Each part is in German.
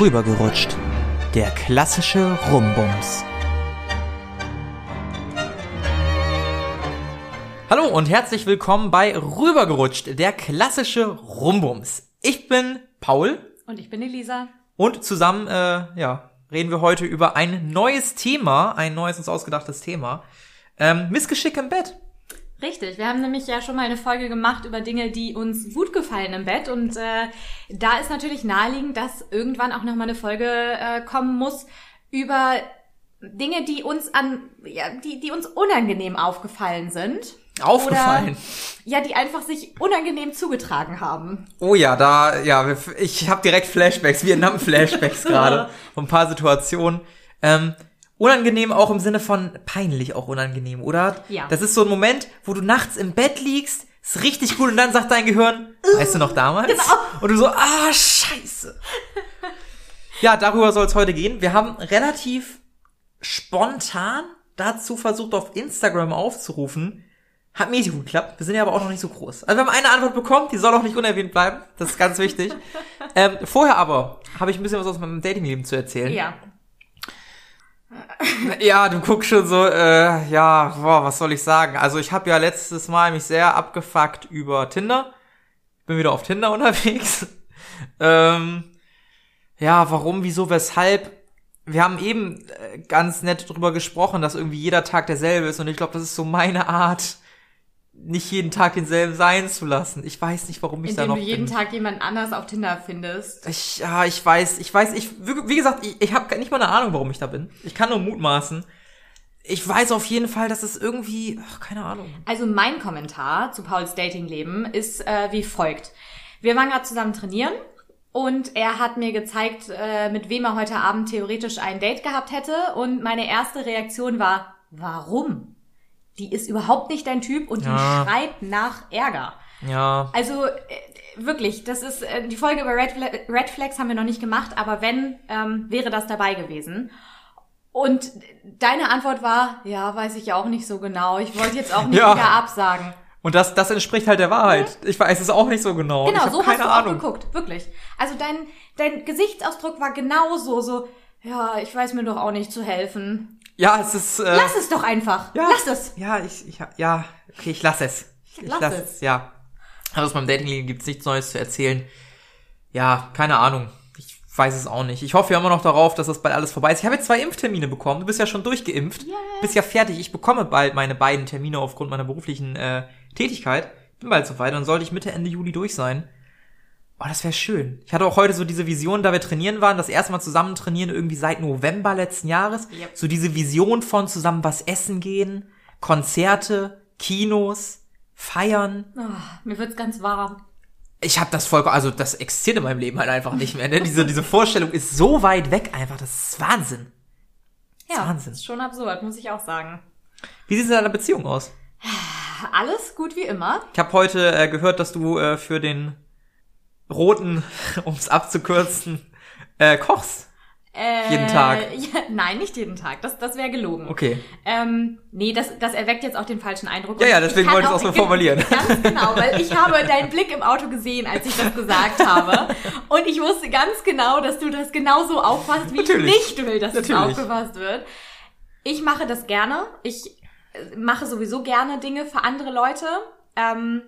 Rübergerutscht. Der klassische Rumbums. Hallo und herzlich willkommen bei Rübergerutscht, der klassische Rumbums. Ich bin Paul. Und ich bin Elisa. Und zusammen, äh, ja, reden wir heute über ein neues Thema, ein neues uns ausgedachtes Thema. Ähm, Missgeschick im Bett. Richtig, wir haben nämlich ja schon mal eine Folge gemacht über Dinge, die uns gut gefallen im Bett und äh, da ist natürlich naheliegend, dass irgendwann auch noch mal eine Folge äh, kommen muss über Dinge, die uns an, ja, die, die uns unangenehm aufgefallen sind. Aufgefallen. Oder, ja, die einfach sich unangenehm zugetragen haben. Oh ja, da, ja, ich habe direkt Flashbacks, Vietnam-Flashbacks gerade, von ein paar Situationen. Ähm, unangenehm auch im Sinne von peinlich auch unangenehm, oder? Ja. Das ist so ein Moment, wo du nachts im Bett liegst, ist richtig gut und dann sagt dein Gehirn, weißt du noch damals? Genau. Und du so, ah, scheiße. ja, darüber soll es heute gehen. Wir haben relativ spontan dazu versucht, auf Instagram aufzurufen. Hat mäßig gut geklappt. Wir sind ja aber auch noch nicht so groß. Also wir haben eine Antwort bekommen, die soll auch nicht unerwähnt bleiben. Das ist ganz wichtig. ähm, vorher aber habe ich ein bisschen was aus meinem Datingleben zu erzählen. Ja. Ja, du guckst schon so, äh, ja, boah, was soll ich sagen? Also ich habe ja letztes Mal mich sehr abgefuckt über Tinder. Bin wieder auf Tinder unterwegs. ähm, ja, warum, wieso, weshalb? Wir haben eben äh, ganz nett drüber gesprochen, dass irgendwie jeder Tag derselbe ist und ich glaube, das ist so meine Art, nicht jeden Tag denselben sein zu lassen. Ich weiß nicht, warum ich Indem da noch du jeden bin. Tag jemand anders auf Tinder findest. Ich, ja, ich weiß, ich weiß, ich, wie wie gesagt, ich, ich habe nicht mal eine Ahnung, warum ich da bin. Ich kann nur mutmaßen. Ich weiß auf jeden Fall, dass es irgendwie, ach, keine Ahnung. Also mein Kommentar zu Pauls Datingleben ist äh, wie folgt. Wir waren gerade zusammen trainieren und er hat mir gezeigt, äh, mit wem er heute Abend theoretisch ein Date gehabt hätte und meine erste Reaktion war, warum? Die ist überhaupt nicht dein Typ und Ja. die schreit nach Ärger. Ja, Also äh, wirklich, das ist äh, die Folge über Red, Red Flags haben wir noch nicht gemacht, aber wenn ähm, wäre das dabei gewesen. Und deine Antwort war, ja, weiß ich auch nicht so genau. Ich wollte jetzt auch nicht Ja. wieder absagen. und das, das entspricht halt der Wahrheit. Ich weiß es auch nicht so genau. Genau, so hast du Ahnung. auch geguckt, wirklich. Also dein, dein Gesichtsausdruck war genauso so, ja, ich weiß mir doch auch nicht zu helfen. Ja, es ist. Äh, Lass es doch einfach. ja, Lass es. Ja, ich, ich, ja, okay, ich lass es. Ich Lass lass es. es. Ja. Also aus meinem Datingleben gibt's nichts Neues zu erzählen. Ja, keine Ahnung. Ich weiß es auch nicht. Ich hoffe ja immer noch darauf, dass das bald alles vorbei ist. Ich habe jetzt zwei Impftermine bekommen. Du bist ja schon durchgeimpft. Bist ja fertig. Ich bekomme bald meine beiden Termine aufgrund meiner beruflichen äh, Tätigkeit. Bin bald soweit. Dann sollte ich Mitte, Ende Juli durch sein. Oh, das wäre schön. Ich hatte auch heute so diese Vision, da wir trainieren waren, das erste Mal zusammen trainieren, irgendwie seit November letzten Jahres. Yep. So diese Vision von zusammen was essen gehen, Konzerte, Kinos, feiern. Oh, mir wird's ganz warm. Ich habe das voll, also das existiert in meinem Leben halt einfach nicht mehr. Ne? Diese, diese Vorstellung ist so weit weg einfach, das ist Wahnsinn. Das ist Ja, Wahnsinn. ist schon absurd, muss ich auch sagen. Wie sieht es in deiner Beziehung aus? Alles gut wie immer. Ich habe heute äh, gehört, dass du äh, für den roten, um es abzukürzen, äh, kochst. Äh, Jeden Tag. Ja, nein, nicht jeden Tag. Das, das wäre gelogen. Okay. Ähm, nee, das, das erweckt jetzt auch den falschen Eindruck. Ja, ja, deswegen wollte ich es auch so formulieren. Ganz genau, weil ich habe deinen Blick im Auto gesehen, als ich das gesagt habe. Und ich wusste ganz genau, dass du das genauso auffasst, wie Natürlich. ich nicht will, dass es Natürlich. aufgefasst wird. Ich mache das gerne. Ich äh, mache sowieso gerne Dinge für andere Leute. Ähm,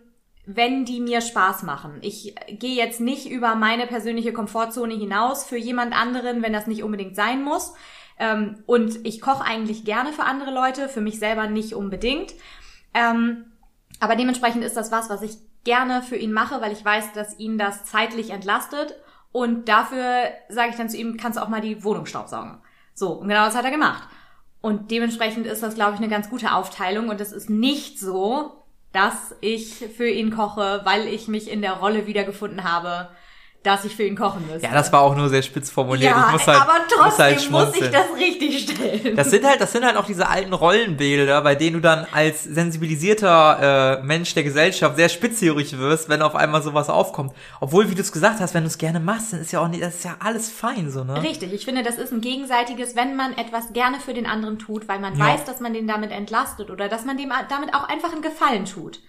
wenn die mir Spaß machen. Ich gehe jetzt nicht über meine persönliche Komfortzone hinaus für jemand anderen, wenn das nicht unbedingt sein muss. Ähm, und ich koche eigentlich gerne für andere Leute, für mich selber nicht unbedingt. Ähm, aber dementsprechend ist das was, was ich gerne für ihn mache, weil ich weiß, dass ihn das zeitlich entlastet. Und dafür sage ich dann zu ihm, kannst du auch mal die Wohnung staubsaugen. So, und genau das hat er gemacht. Und dementsprechend ist das, glaube ich, eine ganz gute Aufteilung. Und es ist nicht so, dass ich für ihn koche, weil ich mich in der Rolle wiedergefunden habe, dass ich für ihn kochen müsste. Ja, das war auch nur sehr spitz formuliert. Ja, ich muss halt, aber muss trotzdem halt muss, ich das richtig stellen. Das sind halt, das sind halt auch diese alten Rollenbilder, bei denen du dann als sensibilisierter äh, Mensch der Gesellschaft sehr spitzhörig wirst, wenn auf einmal sowas aufkommt. Obwohl, wie du es gesagt hast, wenn du es gerne machst, dann ist ja auch nicht, das ist ja alles fein, so, ne? Richtig, ich finde, das ist ein gegenseitiges, wenn man etwas gerne für den anderen tut, weil man Ja. weiß, dass man den damit entlastet oder dass man dem damit auch einfach einen Gefallen tut.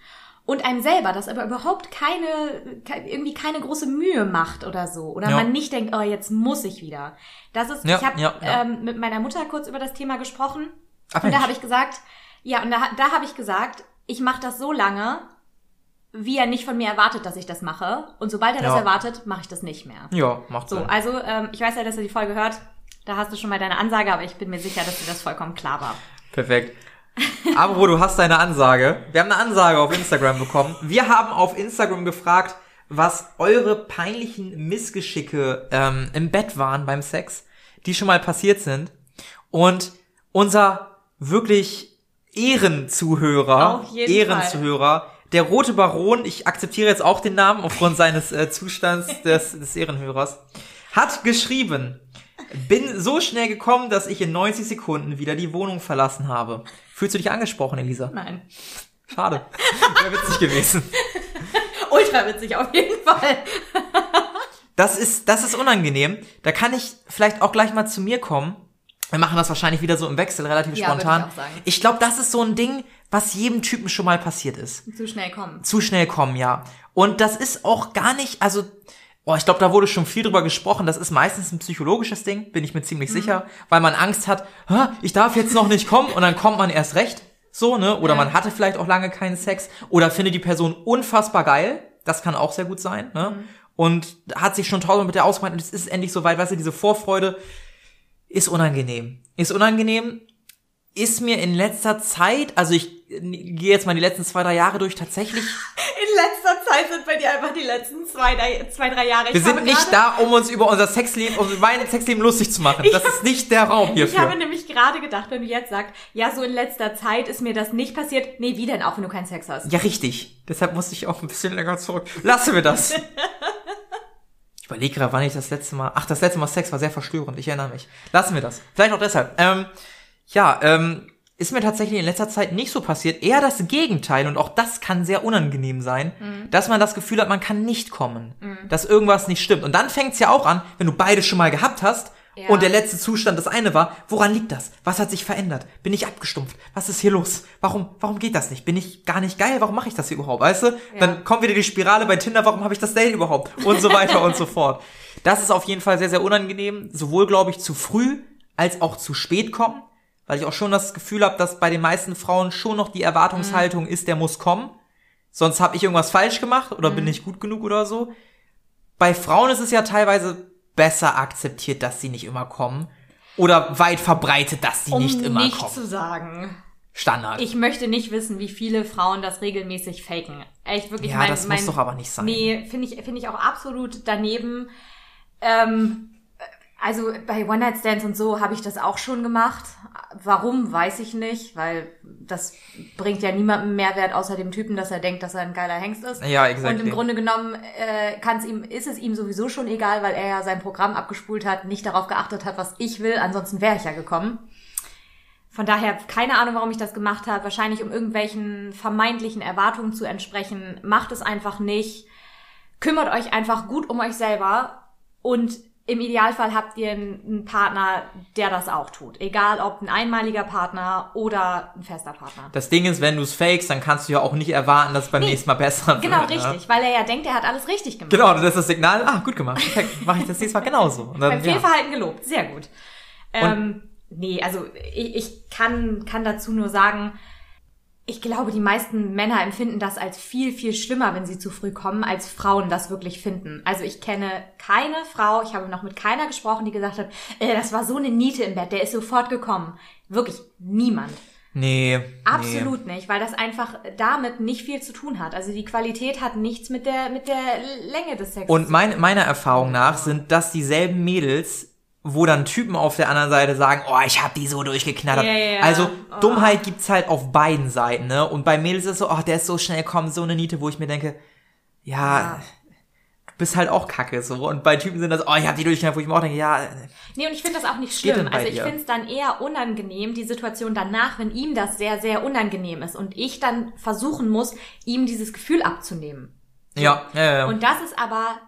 Und einem selber das aber überhaupt keine, ke- irgendwie keine große Mühe macht oder so. Oder Ja. man nicht denkt, oh, jetzt muss ich wieder. Das ist, Ja, ich habe ja, ähm, mit meiner Mutter kurz über das Thema gesprochen. Ach, und da habe ich gesagt, ja, und da, da habe ich gesagt, ich mache das so lange, wie er nicht von mir erwartet, dass ich das mache. Und sobald er das erwartet, mache ich das nicht mehr. Ja, macht So, Sinn. also ähm, ich weiß ja, dass er die Folge hört. Da hast du schon mal deine Ansage, aber ich bin mir sicher, dass dir das vollkommen klar war. Perfekt. Aber wo du hast deine Ansage. Wir haben eine Ansage auf Instagram bekommen. Wir haben auf Instagram gefragt, was eure peinlichen Missgeschicke ähm, im Bett waren beim Sex, die schon mal passiert sind. Und unser wirklich Ehrenzuhörer, Ehrenzuhörer, der rote Baron, ich akzeptiere jetzt auch den Namen aufgrund seines äh, Zustands des, des Ehrenhörers, hat geschrieben, bin so schnell gekommen, dass ich in 90 Sekunden wieder die Wohnung verlassen habe. Fühlst du dich angesprochen, Elisa? Nein. Schade. Wäre witzig gewesen. Ultra witzig auf jeden Fall. Das ist, das ist unangenehm. Da kann ich vielleicht auch gleich mal zu mir kommen. Wir machen das wahrscheinlich wieder so im Wechsel, relativ Ja, spontan. ich. Ich glaube, das ist so ein Ding, was jedem Typen schon mal passiert ist. Zu schnell kommen. Zu schnell kommen, ja. Und das ist auch gar nicht, also, oh, ich glaube, da wurde schon viel drüber gesprochen. Das ist meistens ein psychologisches Ding, bin ich mir ziemlich Mhm. sicher, weil man Angst hat, "Hä, ich darf jetzt noch nicht kommen und dann kommt man erst recht. So, ne? Oder Ja. man hatte vielleicht auch lange keinen Sex oder findet die Person unfassbar geil. Das kann auch sehr gut sein, ne? Mhm. Und hat sich schon tausendmal mit der ausgemacht und es ist endlich soweit, weißt du, diese Vorfreude ist unangenehm. Ist unangenehm, ist mir in letzter Zeit, also ich gehe jetzt mal die letzten zwei, drei Jahre durch, tatsächlich In letzter Zeit sind bei dir einfach die letzten zwei, drei, zwei drei Jahre. Wir Ich habe sind nicht da, um uns über unser Sexleben, um mein Sexleben lustig zu machen. Das ist nicht der Raum Ich habe hierfür. nämlich gerade gedacht, wenn du jetzt sagst, ja, so in letzter Zeit ist mir das nicht passiert. Nee, wie denn auch, wenn du keinen Sex hast? Ja, richtig. Deshalb musste ich auch ein bisschen länger zurück. Lassen wir das. Ich überlege gerade, wann ich das letzte Mal. Ach, das letzte Mal Sex war sehr verstörend. Ich erinnere mich. Lassen wir das. Vielleicht auch deshalb. Ähm, ja, ähm, ist mir tatsächlich in letzter Zeit nicht so passiert. Eher das Gegenteil. Und auch das kann sehr unangenehm sein, dass man das Gefühl hat, man kann nicht kommen. Dass irgendwas nicht stimmt. Und dann fängt's ja auch an, wenn du beide schon mal gehabt hast. Ja. Und der letzte Zustand das eine war, woran liegt das? Was hat sich verändert? Bin ich abgestumpft? Was ist hier los? Warum, warum geht das nicht? Bin ich gar nicht geil? Warum mache ich das hier überhaupt? Weißt du? Dann kommt wieder die Spirale bei Tinder, warum habe ich das Date überhaupt? Und so weiter und so fort. Das ist auf jeden Fall sehr, sehr unangenehm. Sowohl, glaube ich, zu früh als auch zu spät kommen. Weil ich auch schon das Gefühl habe, dass bei den meisten Frauen schon noch die Erwartungshaltung ist, der muss kommen. Sonst habe ich irgendwas falsch gemacht oder bin nicht gut genug oder so. Bei Frauen ist es ja teilweise besser akzeptiert, dass sie nicht immer kommen. Oder weit verbreitet, dass sie um nicht immer nicht kommen. zu sagen. Standard. Ich möchte nicht wissen, wie viele Frauen das regelmäßig faken. Echt wirklich. ja, mein, das mein, muss doch aber nicht sein. Nee, finde ich, finde ich auch absolut daneben. Ähm, also bei One-Night-Stands und so habe ich das auch schon gemacht. Warum, weiß ich nicht, weil das bringt ja niemandem Mehrwert außer dem Typen, dass er denkt, dass er ein geiler Hengst ist. Ja, exactly. Und im Grunde genommen äh, kann's ihm, ist es ihm sowieso schon egal, weil er ja sein Programm abgespult hat, nicht darauf geachtet hat, was ich will, ansonsten wäre ich ja gekommen. Von daher keine Ahnung, warum ich das gemacht habe. Wahrscheinlich um irgendwelchen vermeintlichen Erwartungen zu entsprechen. Macht es einfach nicht. Kümmert euch einfach gut um euch selber und im Idealfall habt ihr einen Partner, der das auch tut. Egal ob ein einmaliger Partner oder ein fester Partner. Das Ding ist, wenn du es fakest, dann kannst du ja auch nicht erwarten, dass es beim Nee, nächsten Mal besser Genau, wird. ne? richtig, weil er ja denkt, er hat alles richtig gemacht. Genau, das ist das Signal. Ah, gut gemacht. Perfekt. Mache ich das nächste Mal genauso. Und dann, Beim ja. Fehlverhalten gelobt, sehr gut. Ähm, nee, also ich, ich kann, kann dazu nur sagen, ich glaube, die meisten Männer empfinden das als viel, viel schlimmer, wenn sie zu früh kommen, als Frauen das wirklich finden. Also ich kenne keine Frau, ich habe noch mit keiner gesprochen, die gesagt hat, äh, das war so eine Niete im Bett, der ist sofort gekommen. Wirklich niemand. Nee. Absolut nicht, weil das einfach damit nicht viel zu tun hat. Also die Qualität hat nichts mit der, mit der Länge des Sexes. Und mein, meiner Erfahrung nach sind das dieselben Mädels, wo dann Typen auf der anderen Seite sagen, oh, ich hab die so durchgeknattert. Ja, ja. Also Oh. Dummheit gibt's halt auf beiden Seiten, ne? Und bei Mädels ist es so, oh, der ist so schnell gekommen, so eine Niete, wo ich mir denke, ja, Ja. du bist halt auch kacke so. Und bei Typen sind das, oh, ich hab die durchgeknattert, wo ich mir auch denke, ja, Nee, und ich finde das auch nicht schlimm. Also ich finde es dann eher unangenehm, die Situation danach, wenn ihm das sehr, sehr unangenehm ist und ich dann versuchen muss, ihm dieses Gefühl abzunehmen. ja, ja, ja. Und das ist aber,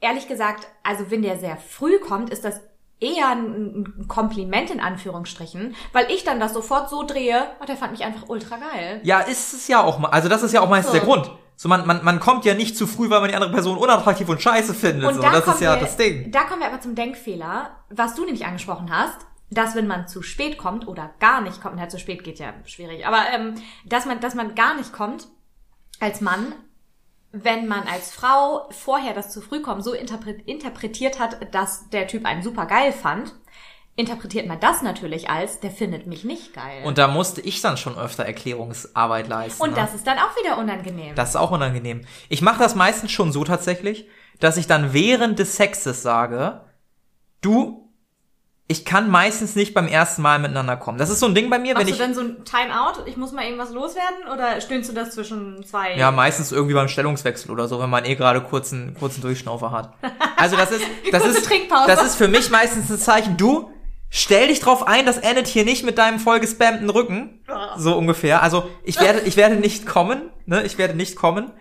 ehrlich gesagt, also wenn der sehr früh kommt, ist das eher ein ein Kompliment in Anführungsstrichen, weil ich dann das sofort so drehe, oh, der fand mich einfach ultra geil. Ja, ist es ja auch mal. Also das ist ja auch meistens So. der Grund. So man, man, man kommt ja nicht zu früh, weil man die andere Person unattraktiv und scheiße findet. Und so. da Das kommen ist ja wir, das Ding. Da kommen wir aber zum Denkfehler, was du nämlich angesprochen hast, dass wenn man zu spät kommt oder gar nicht kommt, na, zu spät geht ja schwierig, aber ähm, dass man, dass man gar nicht kommt als Mann, wenn man als Frau vorher das zu früh kommen so interpre- interpretiert hat, dass der Typ einen super geil fand, interpretiert man das natürlich als, der findet mich nicht geil. Und da musste ich dann schon öfter Erklärungsarbeit leisten. Und ne? das ist dann auch wieder unangenehm. Das ist auch unangenehm. Ich mache das meistens schon so tatsächlich, dass ich dann während des Sexes sage, du, ich kann meistens nicht beim ersten Mal miteinander kommen. Das ist so ein Ding bei mir, wenn Machst ich du dann so ein Timeout? Ich muss mal irgendwas loswerden? Oder stöhnst du das zwischen zwei? ja meistens irgendwie beim Stellungswechsel oder so, wenn man eh gerade kurzen kurzen Durchschnaufer hat. Also das ist das ist Trinkpause. das ist für mich meistens ein Zeichen, du stell dich drauf ein, das endet hier nicht mit deinem vollgespammten Rücken, so ungefähr. Also ich werde ich werde nicht kommen, ne? Ich werde nicht kommen.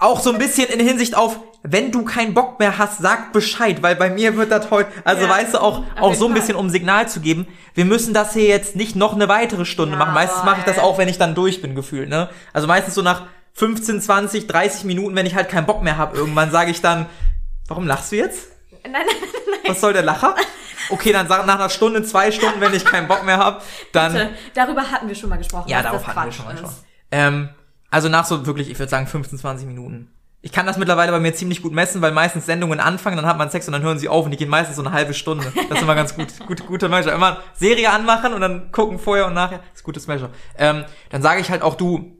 Auch so ein bisschen in Hinsicht auf, wenn du keinen Bock mehr hast, sag Bescheid, weil bei mir wird das heute, also Ja, weißt du, auch, auch so ein bisschen, um Signal zu geben, wir müssen das hier jetzt nicht noch eine weitere Stunde Ja, machen. Meistens mache ich das auch, wenn ich dann durch bin, gefühlt, ne? Also meistens so nach 15, 20, 30 Minuten, wenn ich halt keinen Bock mehr habe, irgendwann sage ich dann, warum lachst du jetzt? Nein, nein, nein, Was soll der Lacher? Okay, dann sag nach einer Stunde, zwei Stunden, wenn ich keinen Bock mehr habe, dann. nein. Darüber hatten wir schon mal gesprochen. Ja, darauf hatten wir Quatsch schon mal schon. Ähm, also nach so wirklich, ich würde sagen 15, 20 Minuten. Ich kann das mittlerweile bei mir ziemlich gut messen, weil meistens Sendungen anfangen, dann hat man Sex und dann hören sie auf und die gehen meistens so eine halbe Stunde. Das ist immer ganz gut, gut guter Measure. Immer Serie anmachen und dann gucken vorher und nachher. Das ist gutes Measure. Ähm, dann sage ich halt auch du,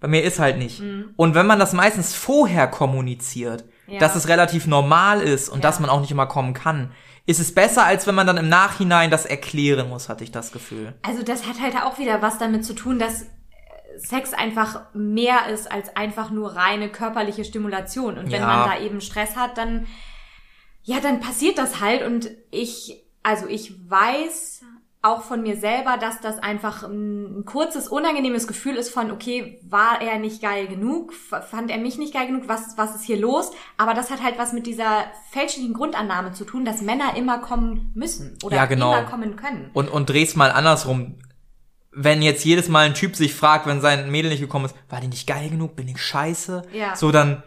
bei mir ist halt nicht. Mhm. Und wenn man das meistens vorher kommuniziert, Ja. dass es relativ normal ist und Ja. dass man auch nicht immer kommen kann, ist es besser, als wenn man dann im Nachhinein das erklären muss, hatte ich das Gefühl. Also das hat halt auch wieder was damit zu tun, dass Sex einfach mehr ist als einfach nur reine körperliche Stimulation. Und wenn Ja. man da eben Stress hat, dann, ja, dann passiert das halt. Und ich, also ich weiß auch von mir selber, dass das einfach ein, kurzes, unangenehmes Gefühl ist von, okay, war er nicht geil genug? Fand er mich nicht geil genug? Was, was ist hier los? Aber das hat halt was mit dieser fälschlichen Grundannahme zu tun, dass Männer immer kommen müssen oder Ja, genau. immer kommen können. Und, und dreh's mal andersrum. Wenn jetzt jedes Mal ein Typ sich fragt, wenn sein Mädel nicht gekommen ist, war die nicht geil genug, bin ich scheiße? Ja. So dann,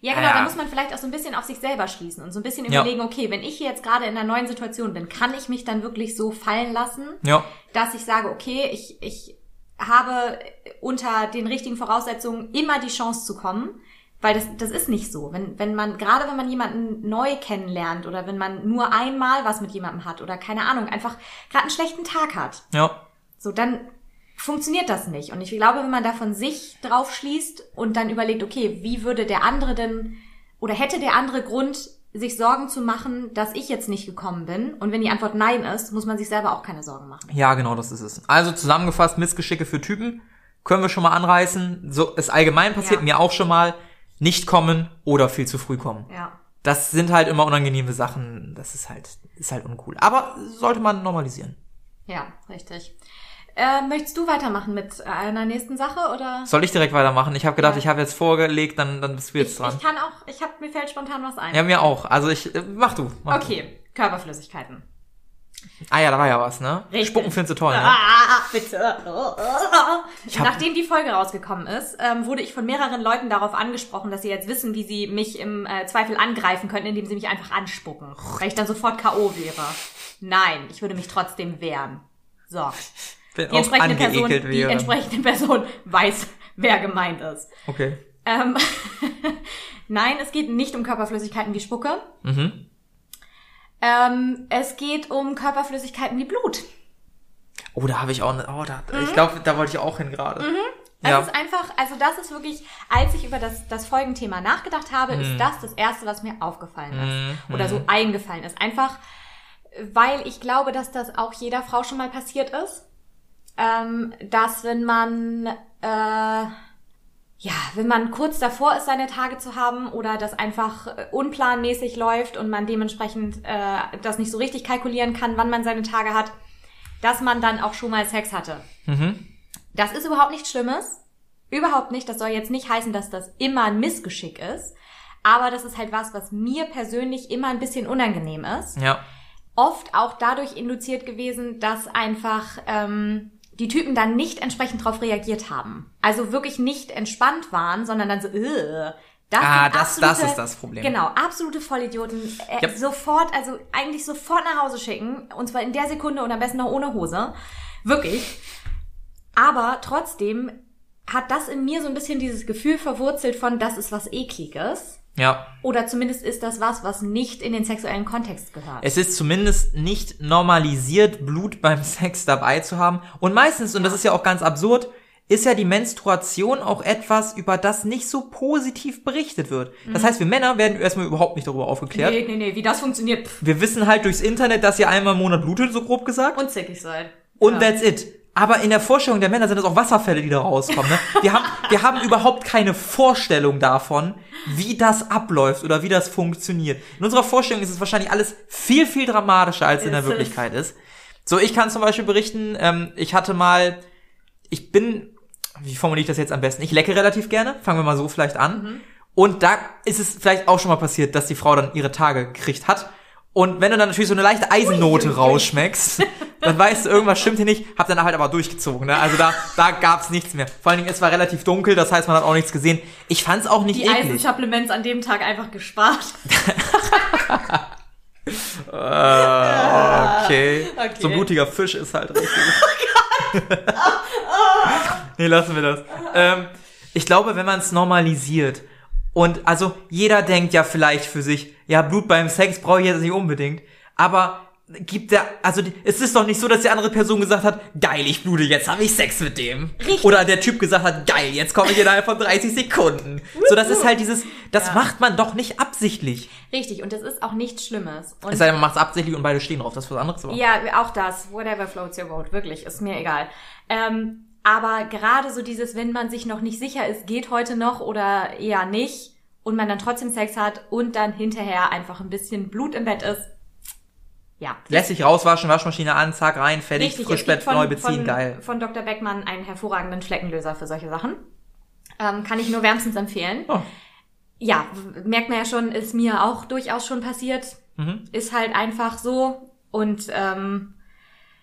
Ja, genau, Ja. da muss man vielleicht auch so ein bisschen auf sich selber schließen und so ein bisschen Ja. überlegen, okay, wenn ich hier jetzt gerade in einer neuen Situation bin, kann ich mich dann wirklich so fallen lassen, ja, dass ich sage, okay, ich, ich habe unter den richtigen Voraussetzungen immer die Chance zu kommen, weil das, das ist nicht so. Wenn, wenn man, gerade wenn man jemanden neu kennenlernt oder wenn man nur einmal was mit jemandem hat oder keine Ahnung, einfach gerade einen schlechten Tag hat, ja, so, dann funktioniert das nicht. Und ich glaube, wenn man da von sich drauf schließt und dann überlegt, okay, wie würde der andere denn oder hätte der andere Grund, sich Sorgen zu machen, dass ich jetzt nicht gekommen bin? Und wenn die Antwort nein ist, muss man sich selber auch keine Sorgen machen. ja, genau, das ist es. Also zusammengefasst, Missgeschicke für Typen können wir schon mal anreißen. So ist allgemein passiert Ja. mir auch schon mal. Nicht kommen oder viel zu früh kommen. Ja. Das sind halt immer unangenehme Sachen. Das ist halt, ist halt uncool. Aber sollte man normalisieren. Ja, richtig. Äh, möchtest du weitermachen mit einer nächsten Sache oder? Soll ich direkt weitermachen? Ich habe gedacht, Ja. ich habe jetzt vorgelegt, dann, dann bist du jetzt ich, dran. ich kann auch, ich hab, mir fällt spontan was ein. Ja, mir auch. Also ich, äh, mach du. Mach Du. Okay, Körperflüssigkeiten. Ah ja, da war ja was, ne? Richtig. Spucken findest du toll, ne? Ah, bitte. Nachdem die Folge rausgekommen ist, ähm, wurde ich von mehreren Leuten darauf angesprochen, dass sie jetzt wissen, wie sie mich im äh, Zweifel angreifen könnten, indem sie mich einfach anspucken. Weil ich dann sofort K.O. wäre. Nein, ich würde mich trotzdem wehren. So. Bin Die entsprechende, Person, angeekelt die wäre. entsprechende Person weiß, wer gemeint ist. Okay. Ähm, Nein, es geht nicht um Körperflüssigkeiten wie Spucke. Mhm. Ähm, es geht um Körperflüssigkeiten wie Blut. Oh, da habe ich auch, ne, oh, da, ich glaube, da wollte ich auch hin gerade. Mhm. Ja. Es ist einfach, also das ist wirklich, als ich über das, das Folgenthema nachgedacht habe, Mhm. ist das das Erste, was mir aufgefallen ist. Oder so eingefallen ist. Einfach, weil ich glaube, dass das auch jeder Frau schon mal passiert ist. Ähm, dass wenn man, äh, ja, wenn man kurz davor ist, seine Tage zu haben oder das einfach äh, unplanmäßig läuft und man dementsprechend äh, das nicht so richtig kalkulieren kann, wann man seine Tage hat, dass man dann auch schon mal Sex hatte. Mhm. Das ist überhaupt nichts Schlimmes. Überhaupt nicht. Das soll jetzt nicht heißen, dass das immer ein Missgeschick ist. Aber das ist halt was, was mir persönlich immer ein bisschen unangenehm ist. Ja. Oft auch dadurch induziert gewesen, dass einfach ähm, die Typen dann nicht entsprechend darauf reagiert haben. Also wirklich nicht entspannt waren, sondern dann so, äh, das Ah, das- das ist das Problem. Genau, absolute Vollidioten. Äh, Ja. Sofort, also eigentlich sofort nach Hause schicken. Und zwar in der Sekunde und am besten noch ohne Hose. Wirklich. Aber trotzdem hat das in mir so ein bisschen dieses Gefühl verwurzelt von, das ist was Ekliges. Ja. Oder zumindest ist das was, was nicht in den sexuellen Kontext gehört. Es ist zumindest nicht normalisiert, Blut beim Sex dabei zu haben. Und meistens, und das ist ja auch ganz absurd, ist ja die Menstruation auch etwas, über das nicht so positiv berichtet wird. Das heißt, wir Männer werden erstmal überhaupt nicht darüber aufgeklärt. Nee, nee, nee, wie das funktioniert. Pff, Wir wissen halt durchs Internet, dass ihr einmal im Monat blutet, so grob gesagt. und zickig seid. Und Ja. that's it. Aber in der Vorstellung der Männer sind es auch Wasserfälle, die da rauskommen. Ne? Wir, haben, wir haben überhaupt keine Vorstellung davon, wie das abläuft oder wie das funktioniert. In unserer Vorstellung ist es wahrscheinlich alles viel, viel dramatischer, als in der es. Wirklichkeit ist. So, ich kann zum Beispiel berichten, ähm, ich hatte mal, ich bin, wie formuliere ich das jetzt am besten? Ich lecke relativ gerne, fangen wir mal so vielleicht an. Und da ist es vielleicht auch schon mal passiert, dass die Frau dann ihre Tage gekriegt hat. Und wenn du dann natürlich so eine leichte Eisennote rausschmeckst, dann weißt du, irgendwas stimmt hier nicht. Hab dann halt aber durchgezogen. Ne? Also da, da gab's nichts mehr. Vor allen Dingen, es war relativ dunkel, das heißt, man hat auch nichts gesehen. Ich fand's auch nicht Die eklig. Eisensupplements an dem Tag einfach gespart. Äh, okay. Okay. So ein blutiger Fisch ist halt richtig. nee, lassen wir das. Ähm, ich glaube, wenn man es normalisiert und also jeder denkt ja vielleicht für sich, ja, Blut beim Sex brauche ich jetzt nicht unbedingt, aber gibt der, also die- es ist doch nicht so, dass die andere Person gesagt hat, geil, ich blute, jetzt habe ich Sex mit dem. Richtig. Oder der Typ gesagt hat, geil, jetzt komme ich innerhalb von 30 Sekunden. So, das ist halt dieses, das Ja. macht man doch nicht absichtlich. Richtig, und das ist auch nichts Schlimmes. Und Es sei denn, man macht es absichtlich und beide stehen drauf, das ist was anderes. Aber. Ja, auch das. Whatever floats your boat. Wirklich, ist mir egal. Ähm, aber gerade so dieses, wenn man sich noch nicht sicher ist, geht heute noch oder eher nicht und man dann trotzdem Sex hat und dann hinterher einfach ein bisschen Blut im Bett ist. Ja. Lässt sich rauswaschen, Waschmaschine an, zack, rein, fertig, Richtig, Frischbett neu beziehen, von, geil. Von Dr. Beckmann einen hervorragenden Fleckenlöser für solche Sachen. Ähm, kann ich nur wärmstens empfehlen. Oh. Ja, merkt man ja schon, ist mir auch durchaus schon passiert. Mhm. Ist halt einfach so. Und ähm,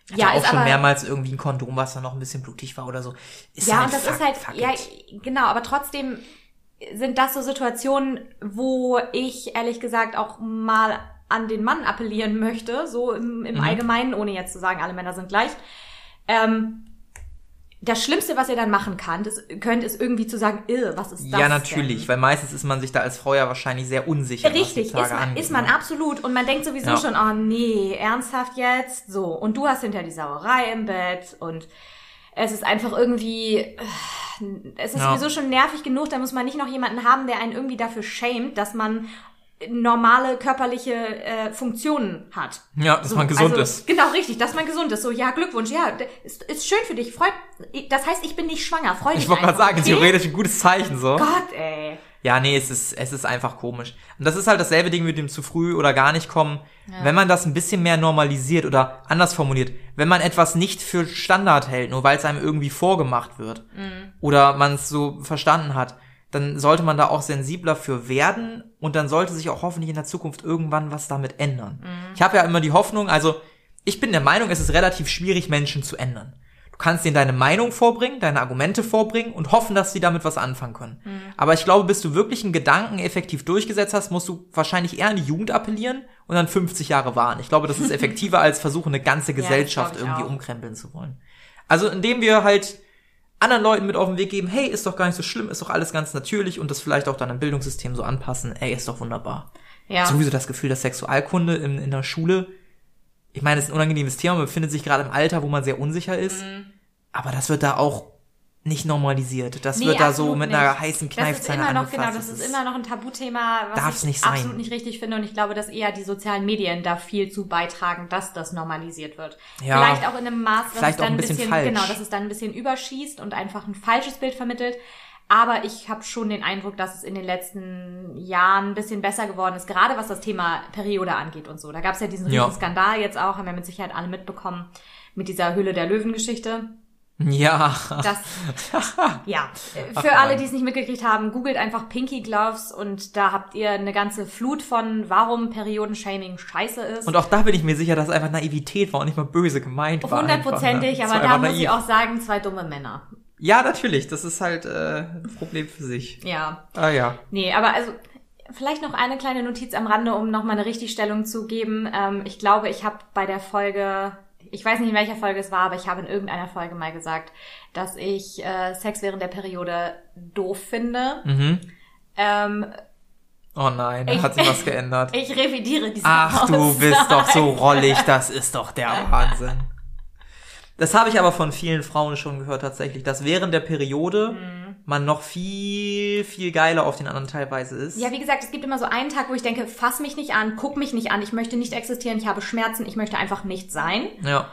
Ja, ja, auch ist schon aber, mehrmals irgendwie ein Kondom, was dann noch ein bisschen blutig war oder so. Ist ja, halt und das fuck, ist halt, ja, it. genau, aber trotzdem sind das so Situationen, wo ich ehrlich gesagt auch mal an den Mann appellieren möchte, so im, im Mhm. Allgemeinen, ohne jetzt zu sagen, alle Männer sind gleich. Ähm, das Schlimmste, was ihr dann machen kann, das, könnt, ist irgendwie zu sagen, "Irr, was ist das Ja, natürlich, denn? weil meistens ist man sich da als Frau ja wahrscheinlich sehr unsicher. Richtig, ist man, angeht, ist man ne? absolut. Und man denkt sowieso Ja. schon, oh nee, ernsthaft jetzt? So. Und du hast hinter die Sauerei im Bett und es ist einfach irgendwie, äh, es ist Ja. sowieso schon nervig genug, da muss man nicht noch jemanden haben, der einen irgendwie dafür schämt, dass man normale körperliche äh, Funktionen hat. Ja, dass man gesund also, ist. Genau, richtig, dass man gesund ist. So, ja, Glückwunsch, ja, ist, ist schön für dich. Freut, das heißt, ich bin nicht schwanger. Freu dich Ich wollte gerade sagen, okay? theoretisch ein gutes Zeichen so. Gott, ey. Ja, nee, es ist, es ist einfach komisch. Und das ist halt dasselbe Ding mit dem zu früh oder gar nicht kommen. Wenn man das ein bisschen mehr normalisiert oder anders formuliert, wenn man etwas nicht für Standard hält, nur weil es einem irgendwie vorgemacht wird oder man es so verstanden hat, dann sollte man da auch sensibler für werden und dann sollte sich auch hoffentlich in der Zukunft irgendwann was damit ändern. Ich habe ja immer die Hoffnung, also ich bin der Meinung, es ist relativ schwierig, Menschen zu ändern. Du kannst denen deine Meinung vorbringen, deine Argumente vorbringen und hoffen, dass sie damit was anfangen können. Aber ich glaube, bis du wirklich einen Gedanken effektiv durchgesetzt hast, musst du wahrscheinlich eher an die Jugend appellieren und dann 50 Jahre warten. Ich glaube, das ist effektiver, als versuchen, eine ganze Gesellschaft ich irgendwie auch. umkrempeln zu wollen. Also indem wir halt anderen Leuten mit auf den Weg geben, hey, ist doch gar nicht so schlimm, ist doch alles ganz natürlich und das vielleicht auch dann im Bildungssystem so anpassen, ey, ist doch wunderbar. Ja. Sowieso das Gefühl, dass Sexualkunde in, in der Schule, ich meine, es ist ein unangenehmes Thema, man befindet sich gerade im Alter, wo man sehr unsicher ist, aber das wird da auch nicht normalisiert. Das Nee, wird da so mit einer nicht. heißen Das ist Kneifzange immer noch, angefasst. genau, das ist immer noch ein Tabuthema, was ich nicht sein. absolut nicht richtig finde. Und ich glaube, dass eher die sozialen Medien da viel zu beitragen, dass das normalisiert wird. Ja, vielleicht auch in einem Maß, dass es dann ein bisschen falsch. genau, dass es dann ein bisschen überschießt und einfach ein falsches Bild vermittelt. Aber ich habe schon den Eindruck, dass es in den letzten Jahren ein bisschen besser geworden ist, gerade was das Thema Periode angeht und so. Da gab es ja diesen Ja. riesen Skandal jetzt auch, haben wir mit Sicherheit alle mitbekommen, mit dieser Hülle der Löwen-Geschichte. Ja. Das, ja. Für alle, die es nicht mitgekriegt haben, googelt einfach Pinky Gloves und da habt ihr eine ganze Flut von, warum Periodenshaming scheiße ist. Und auch da bin ich mir sicher, dass es einfach Naivität war und nicht mal böse gemeint war. Hundertprozentig, ne? aber da muss ich auch sagen, zwei dumme Männer. Ja, natürlich. Das ist halt äh, ein Problem für sich. Ja. Ah ja. Nee, aber also vielleicht noch eine kleine Notiz am Rande, um nochmal eine Richtigstellung zu geben. Ähm, ich glaube, ich habe bei der Folge, ich weiß nicht in welcher Folge es war, aber ich habe in irgendeiner Folge mal gesagt, dass ich äh, Sex während der Periode doof finde. Mhm. Ähm, Oh nein, da Ich- hat sich was geändert. ich revidiere diese Ach, du Aussage. bist doch so rollig, das ist doch der Wahnsinn. Das habe ich aber von vielen Frauen schon gehört tatsächlich, dass während der Periode Mhm. Man noch viel, viel geiler auf den anderen teilweise ist. Ja, wie gesagt, es gibt immer so einen Tag, wo ich denke, fass mich nicht an, guck mich nicht an, ich möchte nicht existieren, ich habe Schmerzen, ich möchte einfach nicht sein. ja.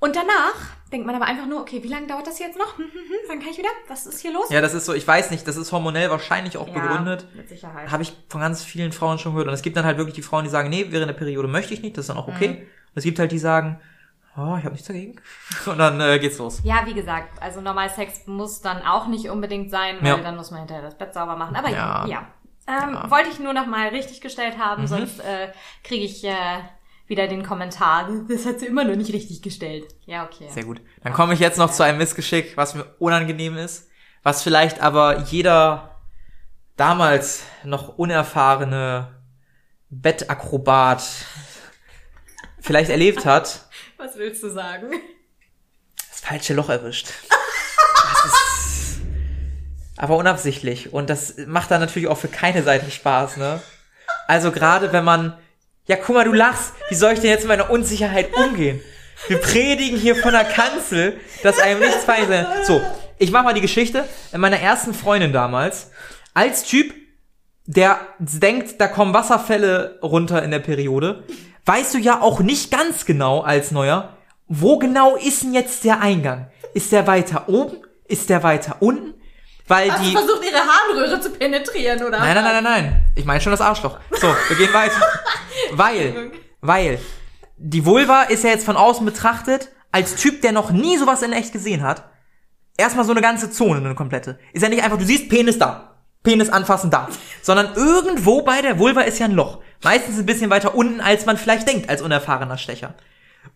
Und danach denkt man aber einfach nur, okay, wie lange dauert das jetzt noch? Hm, hm, hm, wann kann ich wieder? Was ist hier los? Ja, das ist so, ich weiß nicht, das ist hormonell wahrscheinlich auch begründet. mit Sicherheit. Habe ich von ganz vielen Frauen schon gehört. Und es gibt dann halt wirklich die Frauen, die sagen, nee, während der Periode möchte ich nicht, das ist dann auch okay. Mhm. Und es gibt halt die sagen, oh, ich habe nichts dagegen. Und dann äh, geht's los. Ja, wie gesagt, also normal Sex muss dann auch nicht unbedingt sein, weil Ja. dann muss man hinterher das Bett sauber machen. Aber ja, Ja. Ähm, Ja. Mhm. Wollte ich nur noch mal richtig gestellt haben, sonst äh, kriege ich äh, wieder den Kommentar, das hat sie immer noch nicht richtig gestellt. Ja, okay. Sehr gut. Dann komme ich jetzt noch zu einem Missgeschick, was mir unangenehm ist, was vielleicht aber jeder damals noch unerfahrene Bettakrobat vielleicht erlebt hat. Was willst du sagen? das falsche Loch erwischt. Das ist aber unabsichtlich. Und das macht dann natürlich auch für keine Seite Spaß, ne? Also gerade wenn man, ja guck mal, du lachst, wie soll ich denn jetzt mit meiner Unsicherheit umgehen? Wir predigen hier von der Kanzel, dass einem nichts fein sein. So, ich mach mal die Geschichte. In meiner ersten Freundin damals, als Typ, der denkt, da kommen Wasserfälle runter in der Periode, weißt du ja auch nicht ganz genau als Neuer, wo genau ist denn jetzt der Eingang? Ist der weiter oben? Ist der weiter unten? Weil die. versucht, ihre Harnröhre zu penetrieren, oder? Nein, nein, nein, nein, nein. Ich meine schon das Arschloch. So, wir gehen weiter. Weil, weil, die Vulva ist ja jetzt von außen betrachtet, als Typ, der noch nie sowas in echt gesehen hat, erstmal so eine ganze Zone, eine komplette. Ist ja nicht einfach, du siehst Penis da. Penis anfassen da. Sondern irgendwo bei der Vulva ist ja ein Loch. Meistens ein bisschen weiter unten, als man vielleicht denkt, als unerfahrener Stecher.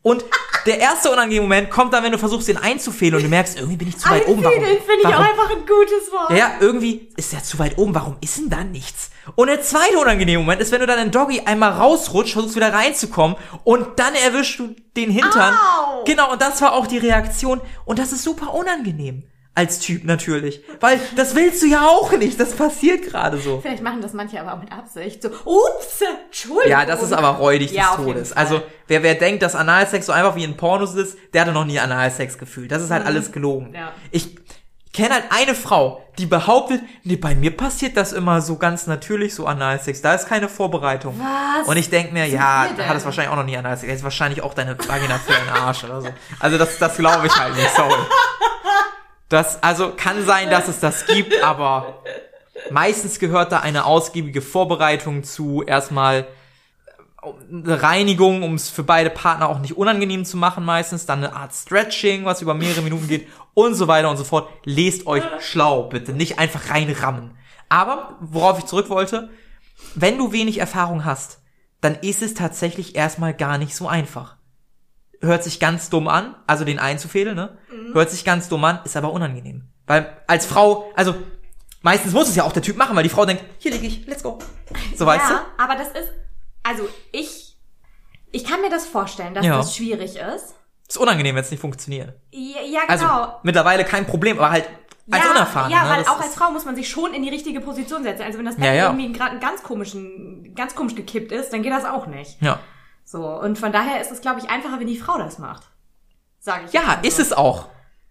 Und der erste unangenehme Moment kommt dann, wenn du versuchst, den einzufehlen und du merkst, irgendwie bin ich zu weit oben. Warum, finde ich auch warum, einfach ein gutes Wort. ja, ja, irgendwie ist der zu weit oben. Warum ist denn da nichts? Und der zweite unangenehme Moment ist, wenn du dann in Doggy einmal rausrutscht, versuchst wieder reinzukommen und dann erwischst du den Hintern. Au! Genau, und das war auch die Reaktion. Und das ist super unangenehm. Als Typ natürlich. Weil das willst du ja auch nicht. Das passiert gerade so. Vielleicht machen das manche aber auch mit Absicht. So, ups, Entschuldigung. Ja, das ist aber räudig Ja, des Todes. Also, wer, wer denkt, dass Analsex so einfach wie in Pornos ist, der hatte noch nie Analsex gefühlt. Das ist halt alles gelogen. Mhm. Ja. Ich kenne halt eine Frau, die behauptet, nee, bei mir passiert das immer so ganz natürlich, so Analsex. Da ist keine Vorbereitung. Was? Und ich denk mir, ja, ihr du hattest denn? wahrscheinlich auch noch nie Analsex. Jetzt wahrscheinlich auch deine Vagina für den Arsch oder so. Also, das, das glaube ich halt nicht, sorry. Das, also, kann sein, dass es das gibt, aber meistens gehört da eine ausgiebige Vorbereitung zu. Erstmal eine Reinigung, um es für beide Partner auch nicht unangenehm zu machen meistens, dann eine Art Stretching, was über mehrere Minuten geht und so weiter und so fort. Lest euch schlau, bitte, nicht einfach reinrammen. Aber, worauf ich zurück wollte, wenn du wenig Erfahrung hast, dann ist es tatsächlich erstmal gar nicht so einfach. Hört sich ganz dumm an, also den einzufädeln, ne? Hört sich ganz dumm an, ist aber unangenehm. Weil als Frau, also meistens muss es ja auch der Typ machen, weil die Frau denkt, hier liege ich, let's go. So weißt ja, aber das ist, also ich, ich kann mir das vorstellen, dass Ja. das schwierig ist. du? Ist unangenehm, wenn es nicht funktioniert. Ja, ja Also genau. mittlerweile kein Problem, aber halt als ja, unerfahren. Ja, ne? weil Das auch als Frau muss man sich schon in die richtige Position setzen. Also wenn das Bett Ja, ja. irgendwie gerade einen ganz komischen, ganz komisch gekippt ist, dann geht das auch nicht. Ja, So, und von daher ist es, glaube ich, einfacher, wenn die Frau das macht. Sage ich. ja ist so. es auch.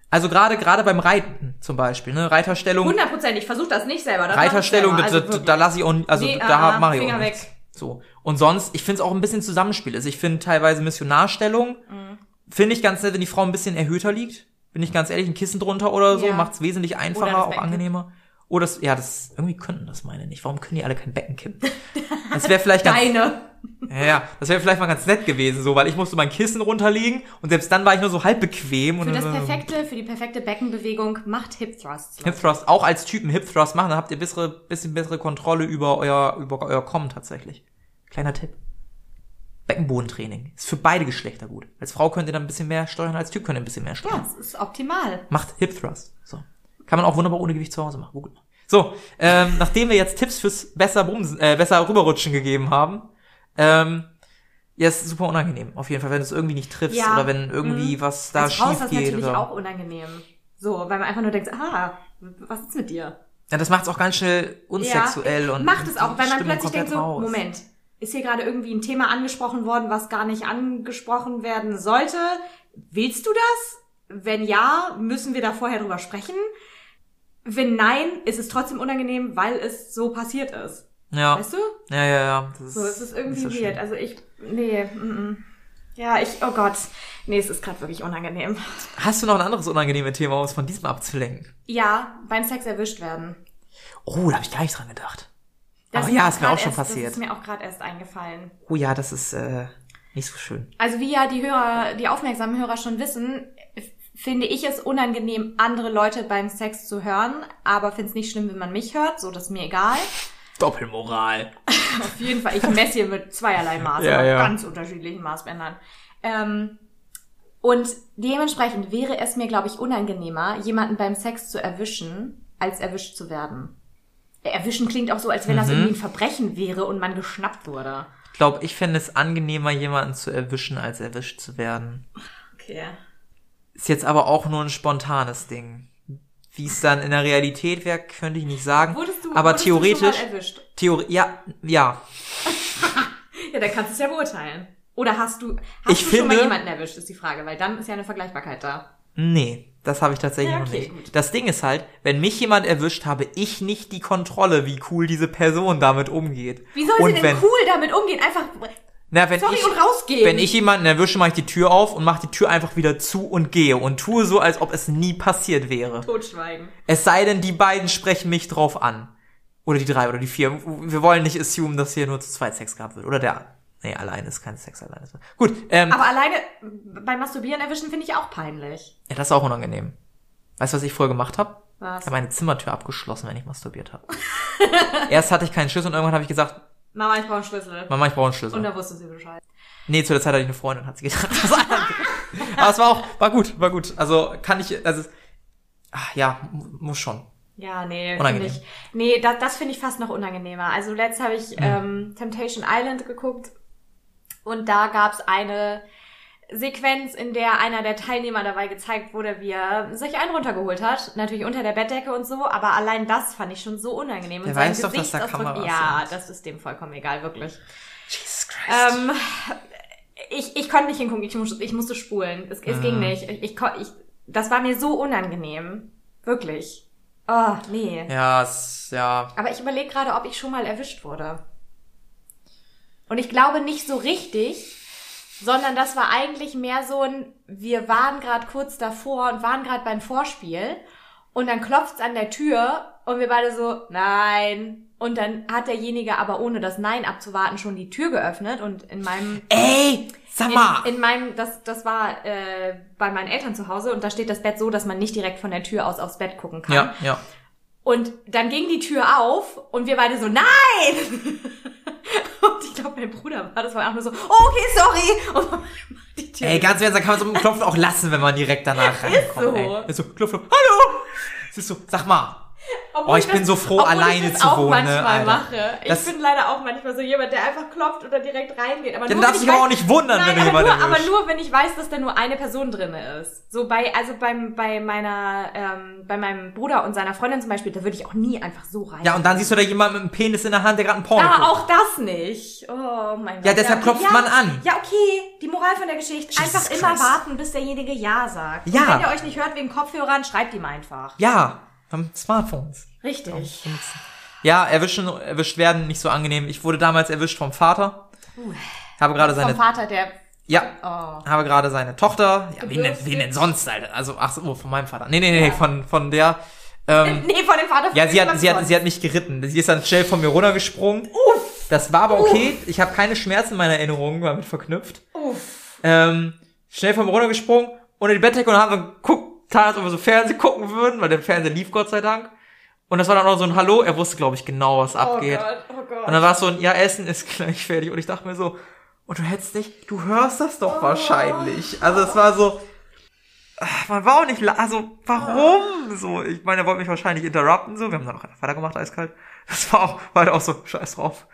Also gerade gerade beim Reiten zum Beispiel, ne? Reiterstellung. Hundertprozentig, ich versuche das nicht selber. Das Reiterstellung, da, selber. da, Also da lasse ich auch, also Nee, da ah, mache ich Finger auch weg. nichts. So. Und sonst, ich finde es auch ein bisschen Zusammenspiel. Also ich finde teilweise Missionarstellung, Mhm. finde ich ganz nett, wenn die Frau ein bisschen erhöhter liegt. Bin ich ganz ehrlich, ein Kissen drunter oder so, Ja. macht es wesentlich einfacher, auch angenehmer. Oder das, ja, das, irgendwie könnten das meine nicht. Warum können die alle kein Becken kippen? Das wäre vielleicht ganz, Deine. Ja, ja, das wäre vielleicht mal ganz nett gewesen, so, weil ich musste mein Kissen runterlegen und selbst dann war ich nur so halb bequem. Für und das dann- perfekte, für die perfekte Beckenbewegung macht Hip Thrusts. Hip Thrust, auch als Typen Hip Thrust machen, dann habt ihr bessere, bisschen bessere Kontrolle über euer, über euer Kommen tatsächlich. Kleiner Tipp. Beckenbodentraining. Ist für beide Geschlechter gut. Als Frau könnt ihr dann ein bisschen mehr steuern, als Typ könnt ihr ein bisschen mehr Ja, steuern. das ist optimal. Macht Hip Thrust. So. Kann man auch wunderbar ohne Gewicht zu Hause machen. Google. So, ähm, nachdem wir jetzt Tipps fürs besser Bumsen, äh, besser rüberrutschen gegeben haben, ähm, ja, ist super unangenehm. Auf jeden Fall, wenn du es irgendwie nicht triffst Ja. oder wenn irgendwie was da Als Frau ist schief das geht natürlich oder. auch unangenehm. So, weil man einfach nur denkt, ah, was ist mit dir? Ja, das macht es auch ganz schnell unsexuell ja, und macht es auch, weil man plötzlich denkt so, raus. Moment, ist hier gerade irgendwie ein Thema angesprochen worden, was gar nicht angesprochen werden sollte? Willst du das? Wenn ja, müssen wir da vorher drüber sprechen? Wenn nein, ist es trotzdem unangenehm, weil es so passiert ist. Ja. Weißt du? Ja, ja, ja. Das So, es ist irgendwie so weird. Also ich, nee, mm, ja, ich, oh Gott. Nee, es ist gerade wirklich unangenehm. Hast du noch ein anderes unangenehmes Thema, um uns von diesem abzulenken? Ja, beim Sex erwischt werden. Oh, da habe ich gar nicht dran gedacht. Das Aber ja, mir ist mir auch schon erst, passiert. Das ist mir auch gerade erst eingefallen. Oh ja, das ist äh, nicht so schön. Also wie ja die Hörer, die aufmerksamen Hörer schon wissen, finde ich es unangenehm, andere Leute beim Sex zu hören, aber finde es nicht schlimm, wenn man mich hört, so das ist mir egal. Doppelmoral. Auf jeden Fall, ich messe hier mit zweierlei Maß, Ja, ja. ganz unterschiedlichen Maßbändern. Ähm, und dementsprechend wäre es mir, glaube ich, unangenehmer, jemanden beim Sex zu erwischen, als erwischt zu werden. Erwischen klingt auch so, als wenn das Mhm. irgendwie ein Verbrechen wäre und man geschnappt wurde. Ich glaube, ich fände es angenehmer, jemanden zu erwischen, als erwischt zu werden. Okay. Ist jetzt aber auch nur ein spontanes Ding. Wie es dann in der Realität wäre, könnte ich nicht sagen. Wurdest du, aber wurdest Du theoretisch, schon mal erwischt? Theori ja, ja. Ja, dann kannst du es ja beurteilen. Oder hast du, hast Ich du schon mal finde- jemanden erwischt, ist die Frage, weil dann ist ja eine Vergleichbarkeit da. Nee, das habe ich tatsächlich Ja, noch okay, nicht. gut. Das Ding ist halt, wenn mich jemand erwischt, habe ich nicht die Kontrolle, wie cool diese Person damit umgeht. Wie soll und sie denn wenn, cool damit umgehen? Einfach, Na, wenn sorry, ich, und rausgehen. Wenn ich jemanden erwische, mache ich die Tür auf und mache die Tür einfach wieder zu und gehe und tue so, als ob es nie passiert wäre. Totschweigen. Es sei denn, die beiden sprechen mich drauf an. Oder die drei oder die vier. Wir wollen nicht assumen, dass hier nur zu zweit Sex gehabt wird. Oder der. Nee, allein ist kein Sex allein. ist- Gut, ähm, Aber alleine beim Masturbieren erwischen finde ich auch peinlich. ja, das ist auch unangenehm. Weißt du, was ich vorher gemacht habe? Was? Ich habe meine Zimmertür abgeschlossen, wenn ich masturbiert habe. Erst hatte ich keinen Schlüssel und irgendwann habe ich gesagt, Mama, ich brauche einen Schlüssel. Mama, ich brauche einen Schlüssel. Und da wusste sie Bescheid. Nee, zu der Zeit hatte ich eine Freundin, hat sie gedacht. Aber es war auch, war gut, war gut. Also kann ich, also, ach, ja, muss schon. Ja, nee, finde ich. Nee, das, das finde ich fast noch unangenehmer. Also letzt habe ich ähm, Temptation Island geguckt und da gab's eine Sequenz, in der einer der Teilnehmer dabei gezeigt wurde, wie er sich einen runtergehoult hat. Natürlich unter der Bettdecke und so, aber allein das fand ich schon so unangenehm. Der und weiß doch, dass da Kameras Ja, sind. das ist dem vollkommen egal, wirklich. Jesus Christ. Ähm, ich, ich konnte nicht hingucken, ich, muss, ich musste spulen. Es, es Mhm. ging nicht. Ich, ich, ich, das war mir so unangenehm. Wirklich. Oh, nee. ja, es, ja. Aber ich überlege gerade, ob ich schon mal erwischt wurde. Und ich glaube nicht so richtig, sondern das war eigentlich mehr so ein, wir waren gerade kurz davor und waren gerade beim Vorspiel und dann klopft's an der Tür und wir beide so, nein. Und dann hat derjenige aber ohne das Nein abzuwarten schon die Tür geöffnet und in meinem Ey, sag mal. in, in meinem, das, das war äh, bei meinen Eltern zu Hause und da steht das Bett so, dass man nicht direkt von der Tür aus aufs Bett gucken kann. ja, ja. Und dann ging die Tür auf und wir beide so, nein! glaube, mein Bruder war das war auch nur so, oh, okay, sorry! Und macht die Tür. Ey, ganz ehrlich, da kann man so einen Klopfen auch lassen, wenn man direkt danach reinkommt. so. Ey. Ist so, klopf, klopf, hallo! Siehst du, sag mal. Obwohl Oh, ich bin so froh, alleine ich das zu auch wohnen, ne, manchmal Alter. mache. Ich Das- bin leider auch manchmal so jemand, der einfach klopft oder direkt reingeht. Aber Dann nur, darf wenn ich ich aber weiß- auch nicht wundern, Nein, wenn du aber jemanden nur, aber nur, wenn ich weiß, dass da nur eine Person drinne ist. So bei, also beim, bei meiner, ähm, bei meinem Bruder und seiner Freundin zum Beispiel, da würde ich auch nie einfach so rein. Ja, und dann siehst du da jemanden mit einem Penis in der Hand, der gerade einen Porno Ah, guckt. auch das nicht. Oh mein Gott. Ja, deshalb klopft ja, man an. Ja, okay. Die Moral von der Geschichte. Jesus einfach immer Christ. warten, bis derjenige Ja sagt. Ja. Und wenn ihr euch nicht hört wegen Kopfhörern, schreibt ihm einfach. Ja, am Smartphones. Richtig. Ja, erwischen, erwischt werden, nicht so angenehm. Ich wurde damals erwischt vom Vater. Habe gerade seine, Vom Vater, der... ja, Oh. habe gerade seine Tochter, ja, wen denn, wen denn sonst, Alter? Also, ach so, von meinem Vater. Nee, nee, nee, von, von der, ähm, Nee, von dem Vater. ja, von sie hat, sie hat, sie hat mich geritten. Sie ist dann schnell von mir runtergesprungen. Uff. Das war aber okay. Ich habe keine Schmerzen in meiner Erinnerung damit verknüpft. Uff. Ähm, schnell vom runtergesprungen unter die Bettdecke und haben so geguckt, tat, als ob wir so Fernsehen gucken würden, weil der Fernseher lief Gott sei Dank. Und das war dann auch so ein Hallo. Er wusste, glaube ich, genau, was abgeht. Oh Gott, oh Gott. Und dann war es so ein, ja, Essen ist gleich fertig. Und ich dachte mir so, und du hättest nicht, du hörst das doch wahrscheinlich. Also es war so, man war auch nicht, also warum so? Ich meine, er wollte mich wahrscheinlich interrupten, so. Wir haben dann auch weitergemacht, eiskalt. Das war auch, war halt auch so, scheiß drauf.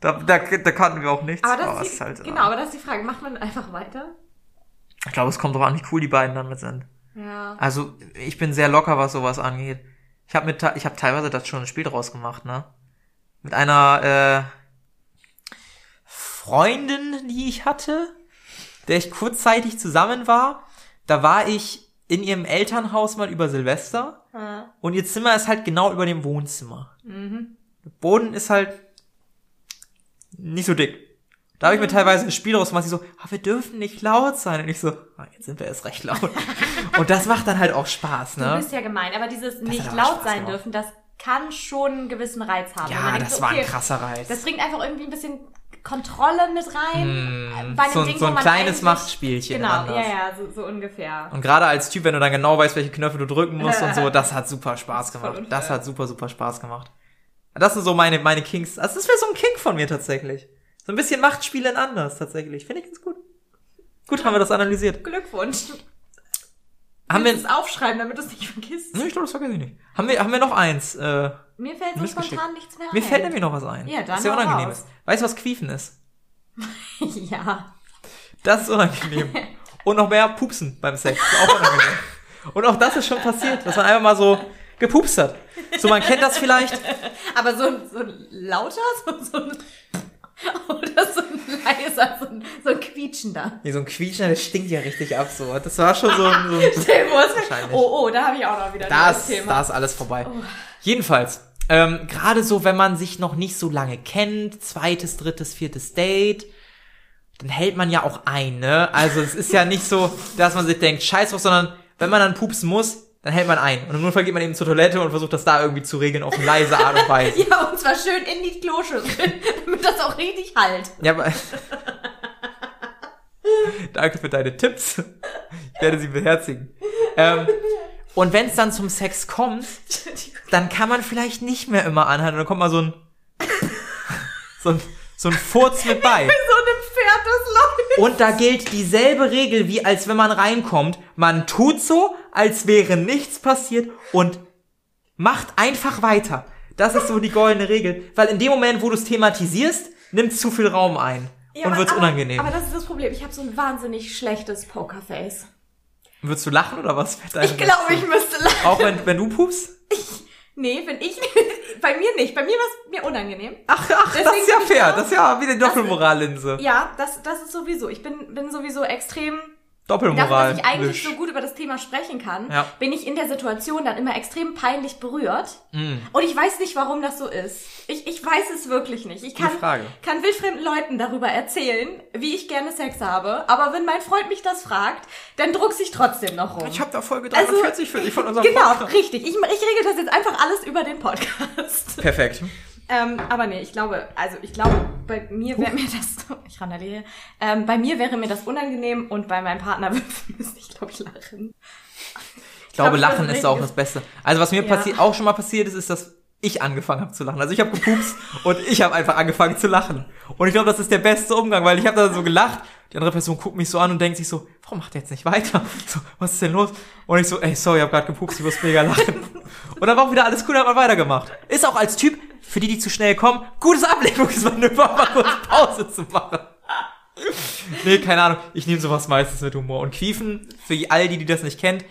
Da, da, da kannten wir auch nichts. aber das Aber ist, die, halt, genau, aber das ist die Frage. Macht man einfach weiter? Ich glaube, es kommt drauf an, wie cool die beiden damit sind. Ja. Also, ich bin sehr locker, was sowas angeht. Ich habe mit, ich habe teilweise das schon ein Spiel draus gemacht, ne? Mit einer äh, Freundin, die ich hatte, der ich kurzzeitig zusammen war. Da war ich in ihrem Elternhaus mal über Silvester Ja. und ihr Zimmer ist halt genau über dem Wohnzimmer. Mhm. Der Boden ist halt nicht so dick. Da habe ich mir teilweise ein Spiel draus gemacht, die so, ah, wir dürfen nicht laut sein. Und ich so, ah, jetzt sind wir erst recht laut. und das macht dann halt auch Spaß, Du ne? bist ja gemein, aber dieses nicht aber laut sein gemacht. dürfen, das kann schon einen gewissen Reiz haben. Ja, das so, war ein okay, krasser Reiz. Das bringt einfach irgendwie ein bisschen Kontrolle mit rein. Mm, bei so, Ding, so ein kleines Machtspielchen. Genau, ja, ja, so, so ungefähr. Und gerade als Typ, wenn du dann genau weißt, welche Knöpfe du drücken musst und so, das hat super Spaß gemacht. unfair. Das hat super, super Spaß gemacht. Das sind so meine, meine Kings. Also das wäre so ein King von mir tatsächlich. So ein bisschen Machtspielen anders tatsächlich. Finde ich ganz gut. Gut, haben wir das analysiert. Glückwunsch. Haben wir, es aufschreiben, damit du es nicht vergisst? Nö, ich glaube, das vergesse ich nicht. Haben wir, haben wir noch eins? Äh, Mir fällt so spontan nichts mehr mir ein. fällt nämlich noch was ein. Ja, dann das sehr hau unangenehm ist. Weißt du, was Quiefen ist? ja. Das ist unangenehm. Und noch mehr Pupsen beim Sex. Ist auch unangenehm. Und auch das ist schon passiert, dass man einfach mal so gepupst hat. So, man kennt das vielleicht. Aber so, ein- so lauter, so, so ein, oder so ein leiser, so ein, so ein quietschender. Nee, so ein Quietschen, das stinkt ja richtig ab, so. Das war schon so ein, so ein Wahrscheinlich. Oh, oh, da habe ich auch noch wieder ein da neues ist, Thema. da ist alles vorbei. Jedenfalls, ähm, gerade so, wenn man sich noch nicht so lange kennt, zweites, drittes, viertes Date, dann hält man ja auch ein, ne? Also es ist ja nicht so, dass man sich denkt, scheiß drauf, sondern wenn man dann pupsen muss, dann hält man ein. Und im Notfall geht man eben zur Toilette und versucht das da irgendwie zu regeln auf eine leise Art und Weise. Ja, und zwar schön in die Kloschüssel, damit das auch richtig halt. Ja, aber. Danke für deine Tipps. Ich werde sie beherzigen. Ähm, und wenn es dann zum Sex kommt, dann kann man vielleicht nicht mehr immer anhalten. Dann kommt mal so ein. So ein, so ein Furz mit bei. So einem Pferd, das läuft. Und da gilt dieselbe Regel, wie als wenn man reinkommt. Man tut so, als wäre nichts passiert und macht einfach weiter. Das ist so die goldene Regel. Weil in dem Moment, wo du es thematisierst, nimmt zu viel Raum ein. Ja, und aber- unangenehm. Aber das ist das Problem. Ich habe so ein wahnsinnig schlechtes Pokerface. Würdest du lachen oder was? Ich glaube, ich müsste lachen. Auch wenn, wenn du pupst? Nee, wenn ich. bei mir nicht. Bei mir war es mir unangenehm. Ach, ach, das ist ja ich fair. da. Das ist ja wie die Doppelmorallinse. Ja, das, das ist sowieso. Ich bin, bin sowieso extrem. Dafür, Doppelmoral. dass ich eigentlich so gut über das Thema sprechen kann, Ja. bin ich in der Situation dann immer extrem peinlich berührt. Mm. Und ich weiß nicht, warum das so ist. Ich, ich weiß es wirklich nicht. Ich kann, kann wildfremden Leuten darüber erzählen, wie ich gerne Sex habe. Aber wenn mein Freund mich das fragt, dann druckst ich trotzdem noch rum. Ich habe da Folge Also, 43 für dich von unserem Genau, Podcast. richtig. Ich, ich regel das jetzt einfach alles über den Podcast. Perfekt. Ähm, aber nee, ich glaube, also ich glaube, bei mir wäre mir das, ich randaliere, ähm, bei mir wäre mir das unangenehm und bei meinem Partner müsste ich, glaube ich, lachen. Ich glaube, glaub, Lachen ist auch ist- das Beste. Also was mir Ja. auch schon mal passiert ist, ist, dass ich angefangen habe zu lachen. Also ich habe gepupst und ich habe einfach angefangen zu lachen. Und ich glaube, das ist der beste Umgang, weil ich habe da so gelacht. Die andere Person guckt mich so an und denkt sich so, warum macht er jetzt nicht weiter? So, was ist denn los? Und ich so, ey, sorry, ich habe gerade gepupst, ich muss mega lachen. Und dann war auch wieder alles cool, hat man weitergemacht. Ist auch als Typ, für die, die zu schnell kommen, gutes Ablenkungsmanöver, mal kurz Pause zu machen. Nee, keine Ahnung. Ich nehme sowas meistens mit Humor. Und Quiefen, für all die, die das nicht kennt,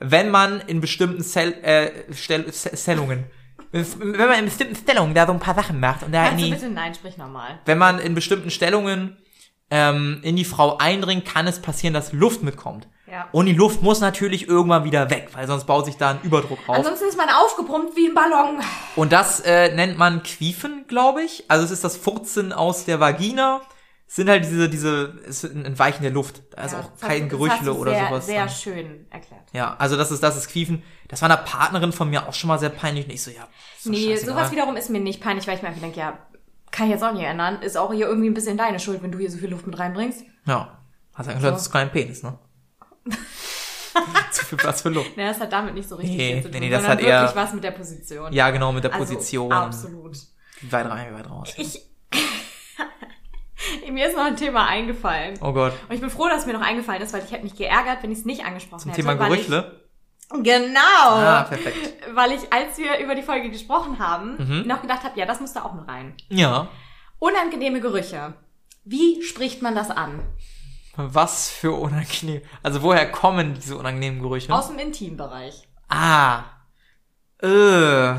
wenn man in bestimmten Zell, äh, Stell, Stellungen, wenn man in bestimmten Stellungen da so ein paar Sachen macht und da in Kannst du die, bitte nein, sprich nochmal. wenn man in bestimmten Stellungen ähm, in die Frau eindringt, kann es passieren, dass Luft mitkommt. Ja. Und die Luft muss natürlich irgendwann wieder weg, weil sonst baut sich da ein Überdruck auf. Ansonsten ist man aufgepumpt wie ein Ballon. Und das äh, nennt man Quiefen, glaube ich. Also es ist das Furzen aus der Vagina. Es sind halt diese, diese, es ist ein Entweichen der Luft. Da ist Ja, auch kein Gerüchle oder sehr, sowas. Sehr dran. schön erklärt. Ja, also das ist, das ist Quiefen. Das war einer Partnerin von mir auch schon mal sehr peinlich. Und ich so, ja. doch Nee, scheißegal. sowas wiederum ist mir nicht peinlich, weil ich mir einfach denke, ja, kann ich jetzt auch nicht ändern. Ist auch hier irgendwie ein bisschen deine Schuld, wenn du hier so viel Luft mit reinbringst. Ja. Hast ja gesagt, das ist kein Penis, ne? Zu viel Platz für Luft. Nee, das hat damit nicht so richtig Nee, viel zu tun, nee, das hat eher- was mit der Position. Ja, genau, mit der Also, Position. absolut. Wie weit rein, wie weit raus. Ich, mir ist noch ein Thema eingefallen. Oh Gott. Und ich bin froh, dass es mir noch eingefallen ist, weil ich hätte mich geärgert, wenn ich es nicht angesprochen Zum hätte. Thema weil Gerüchle. Genau. Ah, perfekt. weil ich, als wir über die Folge gesprochen haben, Mhm. noch gedacht habe, ja, das muss da auch mit rein. Ja. Unangenehme Gerüche. Wie spricht man das an? Was für unangenehm. Also woher kommen diese unangenehmen Gerüche? Aus dem Intimbereich. ah. Äh.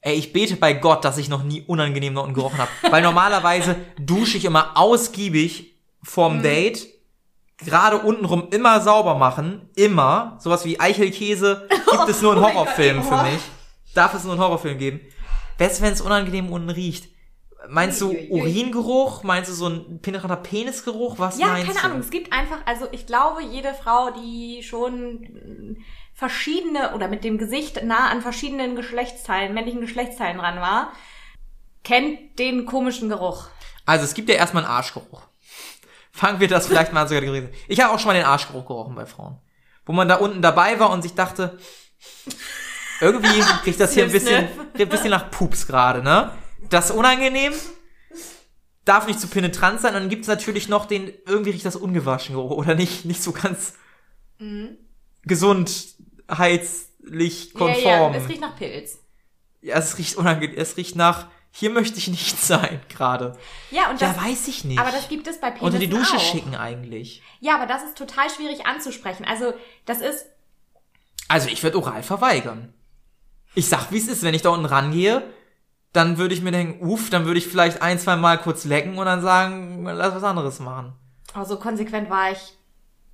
Ey, ich bete bei Gott, dass ich noch nie unangenehm noch gerochen habe. Weil normalerweise dusche ich immer ausgiebig vorm Date. Gerade untenrum immer sauber machen. Immer. Sowas wie Eichelkäse gibt es nur in Oh Horrorfilmen oh. für mich. Darf es nur in Horrorfilmen geben. Was, wenn es unangenehm unten riecht? Meinst du. Uringeruch? Meinst du so ein penetranter Penisgeruch? Was Ja, meinst keine du? Ahnung. Es gibt einfach, also ich glaube, jede Frau, die schon verschiedene oder mit dem Gesicht nah an verschiedenen Geschlechtsteilen, männlichen Geschlechtsteilen dran war, kennt den komischen Geruch. Also es gibt ja erstmal einen Arschgeruch. Fangen wir das vielleicht mal sogar gewesen. Ich habe auch schon mal den Arschgeruch gerochen bei Frauen. Wo man da unten dabei war und sich dachte, irgendwie riecht das hier ein bisschen, ein bisschen nach Pups gerade, ne? Das ist unangenehm. Darf nicht zu penetrant sein. Und dann gibt's natürlich noch den, irgendwie riecht das ungewaschen oder nicht, nicht so ganz Mhm. gesundheitlich konform. Ja, ja, es riecht nach Pilz. Ja, es riecht unangenehm. Es riecht nach, hier möchte ich nicht sein gerade. Ja, und das, Ja, weiß ich nicht. aber das gibt es bei Penissen Unter die Dusche auch. schicken eigentlich. Ja, aber das ist total schwierig anzusprechen. Also, das ist, Also ich würde oral verweigern. Ich sag, wie es ist, wenn ich da unten rangehe, dann würde ich mir denken, uff, dann würde ich vielleicht ein, zwei Mal kurz lecken und dann sagen, lass was anderes machen. also konsequent war ich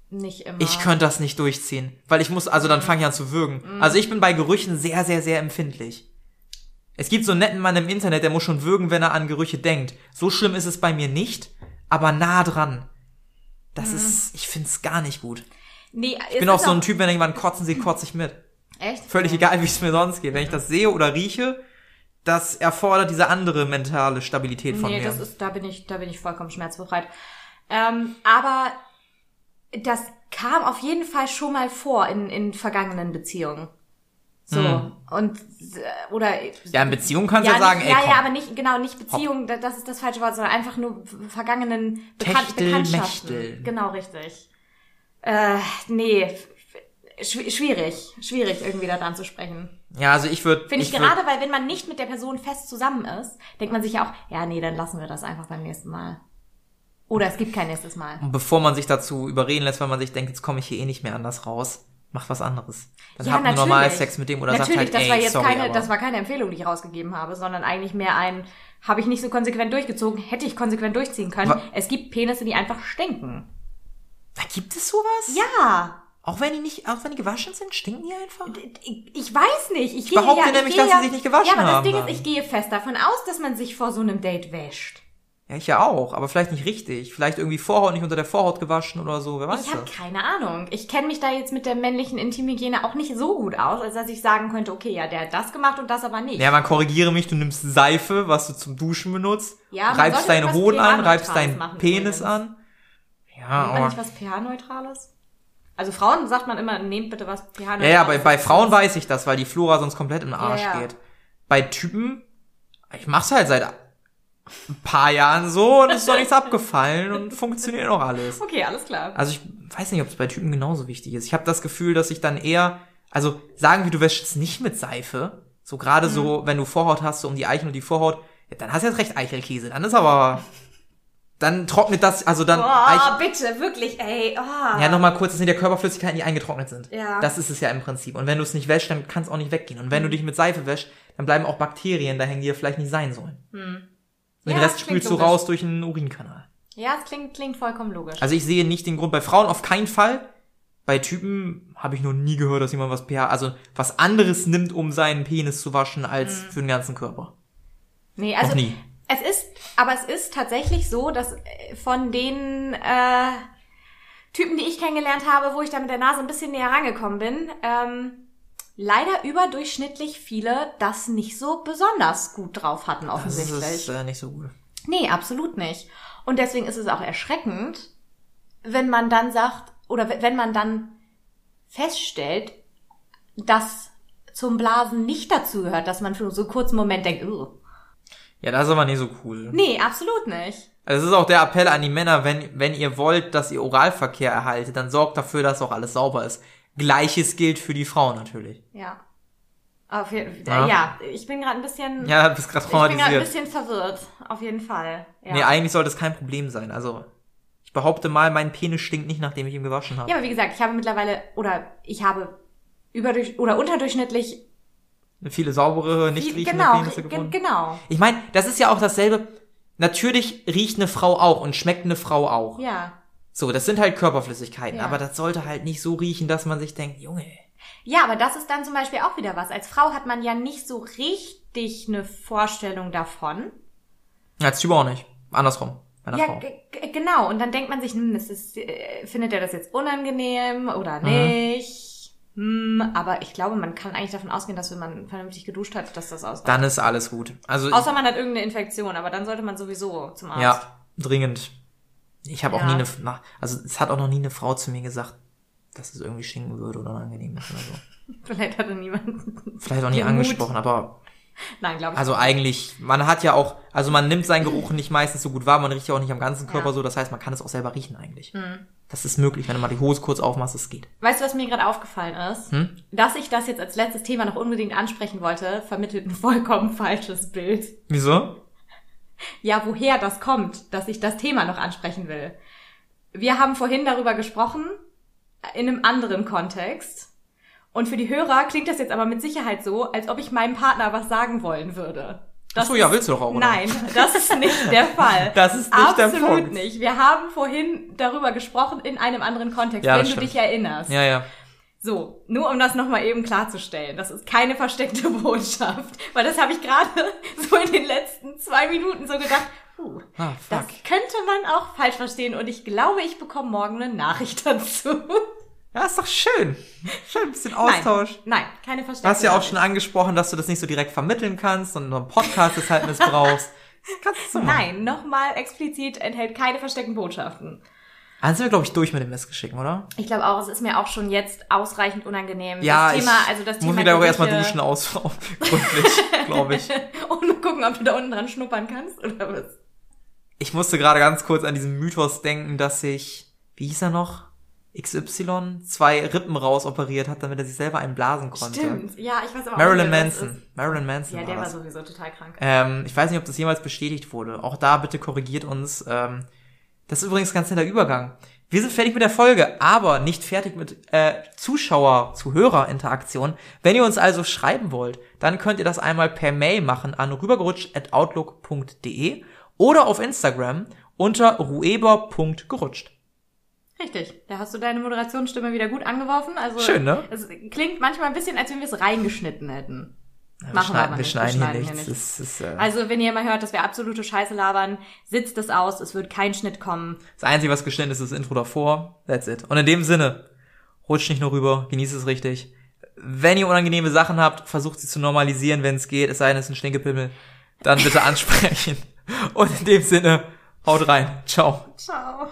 nicht immer. Ich könnte das nicht durchziehen, weil ich muss, also dann fange ich an zu würgen. Also ich bin bei Gerüchen sehr, sehr, sehr empfindlich. Es gibt so einen netten Mann im Internet, der muss schon würgen, wenn er an Gerüche denkt. So schlimm ist es bei mir nicht, aber nah dran. Das ist, ich find's gar nicht gut. Nee, Ich bin auch so ein Typ, wenn jemand kotzen sieht, kotze ich mit. Echt? Völlig egal, wie es mir sonst geht. Wenn ich das sehe oder rieche, das erfordert diese andere mentale Stabilität von nee, mir. das ist, da bin ich, da bin ich vollkommen schmerzbefreit. Ähm, aber das kam auf jeden Fall schon mal vor in, in vergangenen Beziehungen. So. Hm. Und, oder. ja, in Beziehung kannst du ja, sagen, nicht, ey, ja, komm. ja, aber nicht, genau, nicht Beziehung, da- das ist das falsche Wort, sondern einfach nur vergangenen Bekan Techtel, Bekanntschaften. Mechtel. Genau, richtig. Äh, nee, schwierig, schwierig irgendwie da dran zu sprechen. Ja, also ich würde, Finde ich, würd- gerade, weil wenn man nicht mit der Person fest zusammen ist, denkt man sich ja auch, ja, nee, dann lassen wir das einfach beim nächsten Mal. Oder es gibt kein nächstes Mal. Und bevor man sich dazu überreden lässt, weil man sich denkt, jetzt komme ich hier eh nicht mehr anders raus, mach was anderes. Dann ja, habt natürlich. normal Sex mit dem oder natürlich, sagt halt, das ey, war jetzt sorry, keine, aber das war keine Empfehlung, die ich rausgegeben habe, sondern eigentlich mehr ein, habe ich nicht so konsequent durchgezogen, hätte ich konsequent durchziehen können. Wa- es gibt Penisse, die einfach stinken. da gibt es sowas? Ja. Auch wenn die nicht, auch wenn die gewaschen sind, stinken die einfach? Ich, ich weiß nicht. Ich, gehe behaupte ja, ich nämlich, dass ja, sie sich nicht gewaschen Ja, aber das haben Ding dann. ist, ich gehe fest davon aus, dass man sich vor so einem Date wäscht. Ja, ich ja auch, aber vielleicht nicht richtig. Vielleicht irgendwie Vorhaut nicht unter der Vorhaut gewaschen oder so, wer weiß Ich habe keine Ahnung. Ich kenne mich da jetzt mit der männlichen Intimhygiene auch nicht so gut aus, als dass ich sagen könnte, okay, ja, der hat das gemacht und das aber nicht. Ja, man korrigiere mich, du nimmst Seife, was du zum Duschen benutzt, Ja, reibst deine Hoden an, reibst deinen Penis übrigens. an. Ja, aber, nicht was pH-Neutrales? Also Frauen sagt man immer, nehmt bitte was pH-Neutrales. ja, ja, bei, bei Frauen weiß ich das, weil die Flora sonst komplett im Arsch Ja, ja. geht. Bei Typen, ich mach's halt seit ein paar Jahren so und ist doch nichts abgefallen und funktioniert noch alles. Okay, alles klar. Also ich weiß nicht, ob es bei Typen genauso wichtig ist. Ich habe das Gefühl, dass ich dann eher, also sagen wir, du wäschst es nicht mit Seife, so gerade Mhm. so, wenn du Vorhaut hast, so um die Eichel und die Vorhaut, ja, dann hast du jetzt recht Eichelkäse. Dann ist aber, dann trocknet das, also dann Eichel, bitte, wirklich, ey. Oh. ja, nochmal kurz, das sind ja Körperflüssigkeiten, die eingetrocknet sind. Ja. Das ist es ja im Prinzip. Und wenn du es nicht wäschst, dann kann es auch nicht weggehen. Und wenn du dich mit Seife wäschst, dann bleiben auch Bakterien da hängen, die ja vielleicht nicht sein sollen. Und den Ja, Rest spülst du logisch. raus durch einen Urinkanal. Ja, es klingt, klingt vollkommen logisch. Also ich sehe nicht den Grund. Bei Frauen auf keinen Fall. Bei Typen habe ich noch nie gehört, dass jemand was pH, also was anderes nimmt, um seinen Penis zu waschen, als für den ganzen Körper. nee, also noch nie. Es ist, aber es ist tatsächlich so, dass äh, von den äh, Typen, die ich kennengelernt habe, wo ich da mit der Nase ein bisschen näher rangekommen bin, ähm, leider überdurchschnittlich viele das nicht so besonders gut drauf hatten, Das offensichtlich. ist äh, nicht so gut. Nee, absolut nicht. Und deswegen ist es auch erschreckend, wenn man dann sagt, oder we- wenn man dann feststellt, dass zum Blasen nicht dazu gehört, dass man für so einen kurzen Moment denkt. Ja, das ist aber nicht so cool. nee, absolut nicht. Also es ist auch der Appell an die Männer, wenn, wenn ihr wollt, dass ihr Oralverkehr erhaltet, dann sorgt dafür, dass auch alles sauber ist. Gleiches gilt für die Frauen natürlich. Ja. Auf jeden, Ja. ja. ich bin gerade ein bisschen, Ja, bist gerade ich bin gerade ein traumatisiert. bisschen verwirrt. Auf jeden Fall. Ja. Nee, eigentlich sollte es kein Problem sein. Also, ich behaupte mal, mein Penis stinkt nicht, nachdem ich ihn gewaschen habe. ja, aber wie gesagt, ich habe mittlerweile, oder ich habe überdurch, oder unterdurchschnittlich, Viele saubere, nicht riechende genau, Penisse ge- gefunden. genau. Ich meine, das ist ja auch dasselbe. Natürlich riecht eine Frau auch und schmeckt eine Frau auch. Ja. So, das sind halt Körperflüssigkeiten, Ja. aber das sollte halt nicht so riechen, dass man sich denkt, Junge. Ja, aber das ist dann zum Beispiel auch wieder was. Als Frau hat man ja nicht so richtig eine Vorstellung davon. Als Typ auch nicht. Andersrum. Ja, genau. Und dann denkt man sich, hm, das ist, äh, findet er das jetzt unangenehm Mhm. oder nicht? Hm, aber ich glaube, man kann eigentlich davon ausgehen, dass wenn man vernünftig geduscht hat, dass das ausreicht. Dann ist alles gut. Also, Außer man hat irgendeine Infektion, aber dann sollte man sowieso zum Arzt. ja, dringend. Ich habe auch Ja. nie eine, also es hat auch noch nie eine Frau zu mir gesagt, dass es irgendwie stinken würde oder unangenehm ist oder so. Vielleicht hatte niemand. Vielleicht auch nie angesprochen, aber Nein, glaube ich. Also eigentlich, man hat ja auch, also man nimmt seinen Geruch nicht meistens so gut wahr, man riecht ja auch nicht am ganzen Körper Ja. so, das heißt, man kann es auch selber riechen eigentlich. Hm. Das ist möglich, wenn du mal die Hose kurz aufmachst, es geht. Weißt du, was mir gerade aufgefallen ist? Hm? Dass ich das jetzt als letztes Thema noch unbedingt ansprechen wollte, vermittelt ein vollkommen falsches Bild. Wieso? Ja, woher das kommt, dass ich das Thema noch ansprechen will. Wir haben vorhin darüber gesprochen, in einem anderen Kontext. Und für die Hörer klingt das jetzt aber mit Sicherheit so, als ob ich meinem Partner was sagen wollen würde. Das Ach so, ja, willst du doch auch, oder? Nein, das ist nicht der Fall. Das ist nicht der Absolut Punkt. nicht. Wir haben vorhin darüber gesprochen in einem anderen Kontext, Ja, wenn du stimmt. dich erinnerst. Ja, ja. So, nur um das nochmal eben klarzustellen. Das ist keine versteckte Botschaft. Weil das habe ich gerade so in den letzten zwei Minuten so gedacht, uh, Ah, das könnte man auch falsch verstehen und ich glaube, ich bekomme morgen eine Nachricht dazu. Ja, ist doch schön. Schön, ein bisschen Austausch. Nein, nein, keine Du versteckte hast ja auch schon angesprochen, dass du das nicht so direkt vermitteln kannst und nur einen Podcast deshalb missbrauchst. Kannst du machen. Nein, nochmal explizit enthält keine versteckten Botschaften. Dann sind wir, glaube ich, durch mit dem Missgeschicken, oder? Ich glaube auch, es ist mir auch schon jetzt ausreichend unangenehm. Ja, das Thema, ich also das muss Thema mich da auch erstmal duschen aus, gründlich, glaube ich. Und mal gucken, ob du da unten dran schnuppern kannst oder was. Ich musste gerade ganz kurz an diesen Mythos denken, dass sich, wie hieß er noch? XY zwei Rippen rausoperiert hat, damit er sich selber einen blasen konnte. Stimmt, ja, ich weiß aber auch Marilyn Manson. Marilyn. Manson Ja, war der war das. sowieso total krank. Ähm, ich weiß nicht, ob das jemals bestätigt wurde. Auch da bitte korrigiert uns. Ähm, das ist übrigens ein ganz netter Übergang. Wir sind fertig mit der Folge, aber nicht fertig mit äh, Zuschauer, Zuhörer-Interaktion. Wenn ihr uns also schreiben wollt, dann könnt ihr das einmal per Mail machen an rübergerutscht.outlook.de oder auf Instagram unter rueber.gerutscht. Richtig, da hast du deine Moderationsstimme wieder gut angeworfen. Also Schön, ne? Es klingt manchmal ein bisschen, als wenn wir es reingeschnitten hätten. Ja, Machen wir aber wir nicht. schneiden, Wir hier schneiden nichts. hier Das ist, äh, Also wenn ihr mal hört, dass wir absolute Scheiße labern, sitzt es aus, es wird kein Schnitt kommen. das Einzige, was geschnitten ist, ist das Intro davor. That's it. Und in dem Sinne, rutscht nicht nur rüber, genießt es richtig. Wenn ihr unangenehme Sachen habt, versucht sie zu normalisieren, wenn es geht, es sei denn, es ist ein Stinkepimmel, dann bitte ansprechen. Und in dem Sinne, haut rein. Ciao. Ciao.